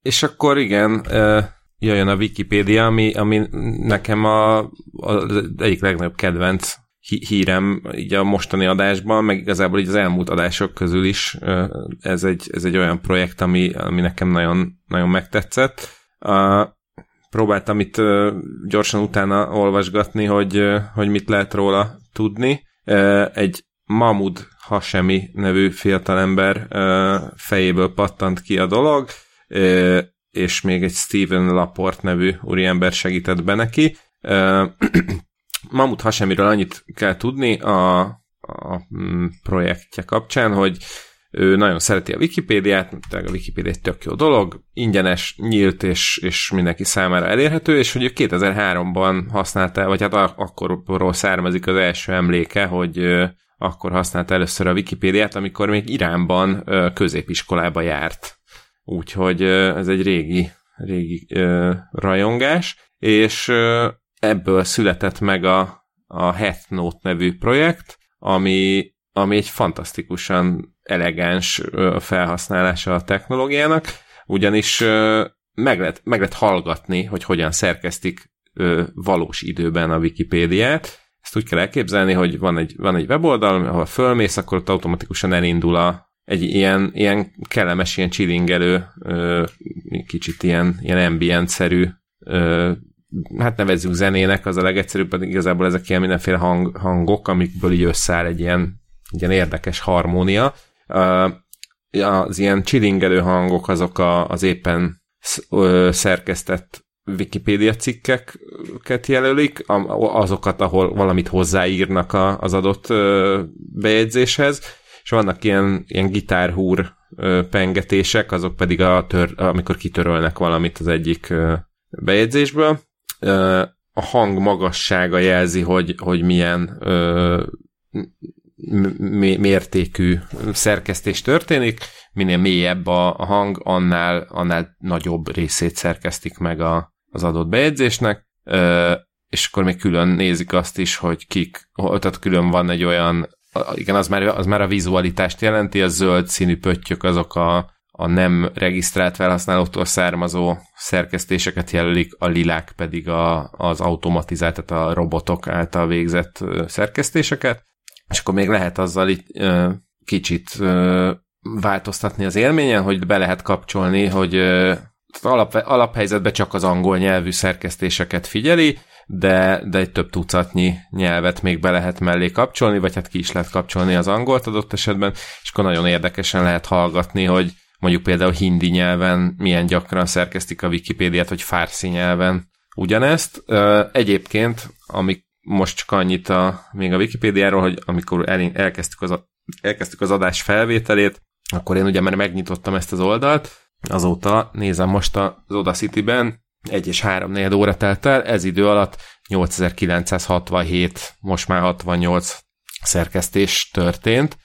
és akkor igen, e, jöjjön a Wikipédia, ami, ami nekem a, a, az egyik legnagyobb kedvenc hírem így a mostani adásban, meg igazából így az elmúlt adások közül is ez egy, ez egy olyan projekt, ami, ami nekem nagyon, nagyon megtetszett. Próbáltam itt gyorsan utána olvasgatni, hogy, hogy mit lehet róla tudni. Egy Mahmud Hasemi nevű fiatalember fejéből pattant ki a dolog, és még egy Steven Laport nevű úriember segített be neki. Mamut Hasemiről annyit kell tudni a, a mm, projektje kapcsán, hogy ő nagyon szereti a Wikipédiát, tehát a Wikipédia egy tök jó dolog, ingyenes, nyílt és, és mindenki számára elérhető, és hogy ő 2003-ban használta, vagy hát akkorról származik az első emléke, hogy akkor használta először a Wikipédiát, amikor még Iránban középiskolába járt. Úgyhogy ez egy régi, régi rajongás, és ebből született meg a, a Heath Note nevű projekt, ami, ami egy fantasztikusan elegáns felhasználása a technológiának, ugyanis meg lehet, meg lehet hallgatni, hogy hogyan szerkesztik valós időben a Wikipédiát. Ezt úgy kell elképzelni, hogy van egy, van egy weboldal, ahol fölmész, akkor ott automatikusan elindul a, egy ilyen, ilyen kellemes, ilyen csilingelő, kicsit ilyen, ilyen ambient-szerű hát nevezzük zenének, az a legegyszerűbb, pedig igazából ezek ilyen mindenféle hang, hangok, amikből így összeáll egy ilyen, egy ilyen érdekes harmónia. Az ilyen csilingelő hangok azok a, az éppen szerkesztett Wikipédia cikkeket jelölik, azokat, ahol valamit hozzáírnak az adott bejegyzéshez, és vannak ilyen, ilyen gitárhúr pengetések, azok pedig a tör, amikor kitörölnek valamit az egyik bejegyzésből a hang magassága jelzi, hogy, hogy milyen mértékű szerkesztés történik, minél mélyebb a, a hang, annál, annál nagyobb részét szerkesztik meg a, az adott bejegyzésnek, ö, és akkor még külön nézik azt is, hogy kik, tehát külön van egy olyan igen, az már, az már a vizualitást jelenti, a zöld színű pöttyök azok a, a nem regisztrált felhasználótól származó szerkesztéseket jelölik, a lilák pedig a, az automatizált, tehát a robotok által végzett szerkesztéseket, és akkor még lehet azzal itt kicsit változtatni az élményen, hogy be lehet kapcsolni, hogy alap, alaphelyzetben csak az angol nyelvű szerkesztéseket figyeli, de, de egy több tucatnyi nyelvet még be lehet mellé kapcsolni, vagy hát ki is lehet kapcsolni az angolt adott esetben, és akkor nagyon érdekesen lehet hallgatni, hogy mondjuk például hindi nyelven milyen gyakran szerkesztik a Wikipédiát, vagy fárszi nyelven ugyanezt. Egyébként, amik most csak annyit a, még a Wikipédiáról, hogy amikor el, elkezdtük, az, elkezdtük az adás felvételét, akkor én ugye már megnyitottam ezt az oldalt, azóta nézem most az Audacity-ben, egy és három negyed óra telt el, ez idő alatt 8967, most már 68 szerkesztés történt,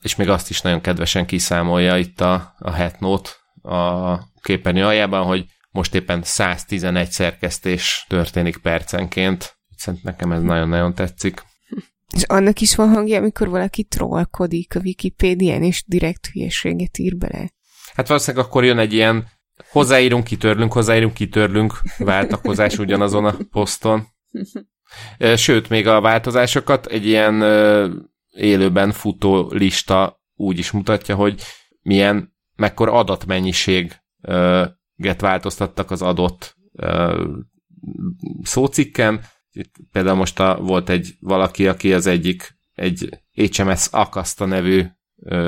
és még azt is nagyon kedvesen kiszámolja itt a, a Headnote a képernyő aljában, hogy most éppen 111 szerkesztés történik percenként. Szerintem nekem ez nagyon-nagyon tetszik. És annak is van hangja, amikor valaki trollkodik a Wikipédián, és direkt hülyeséget ír bele. Hát valószínűleg akkor jön egy ilyen hozzáírunk, kitörlünk, hozzáírunk, kitörlünk váltakozás ugyanazon a poszton. Sőt, még a változásokat egy ilyen élőben futó lista úgy is mutatja, hogy milyen, mekkora adatmennyiséget változtattak az adott szócikken. Itt például most a, volt egy valaki, aki az egyik egy HMS Akasta nevű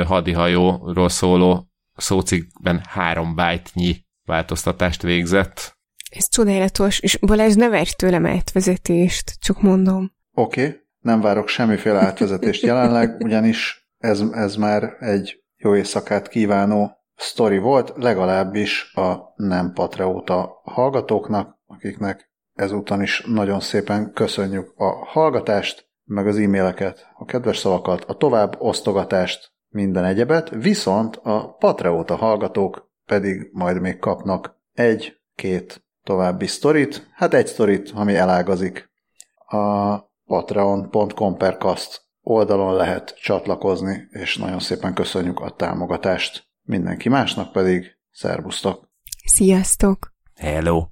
hadihajóról szóló szócikkben három byte-nyi változtatást végzett. Ez csodálatos, és Balázs ne várj tőlem átvezetést, csak mondom. Oké, okay. Nem várok semmiféle átvezetést jelenleg, ugyanis ez, ez már egy jó éjszakát kívánó sztori volt, legalábbis a nem patrióta hallgatóknak, akiknek ezúton is nagyon szépen köszönjük a hallgatást, meg az e-maileket, a kedves szavakat, a tovább osztogatást, minden egyebet, viszont a Patreóta hallgatók pedig majd még kapnak egy-két további sztorit, hát egy sztorit, ami elágazik. A patreon.com per kast oldalon lehet csatlakozni, és nagyon szépen köszönjük a támogatást. Mindenki másnak pedig szervusztok! Sziasztok! Hello!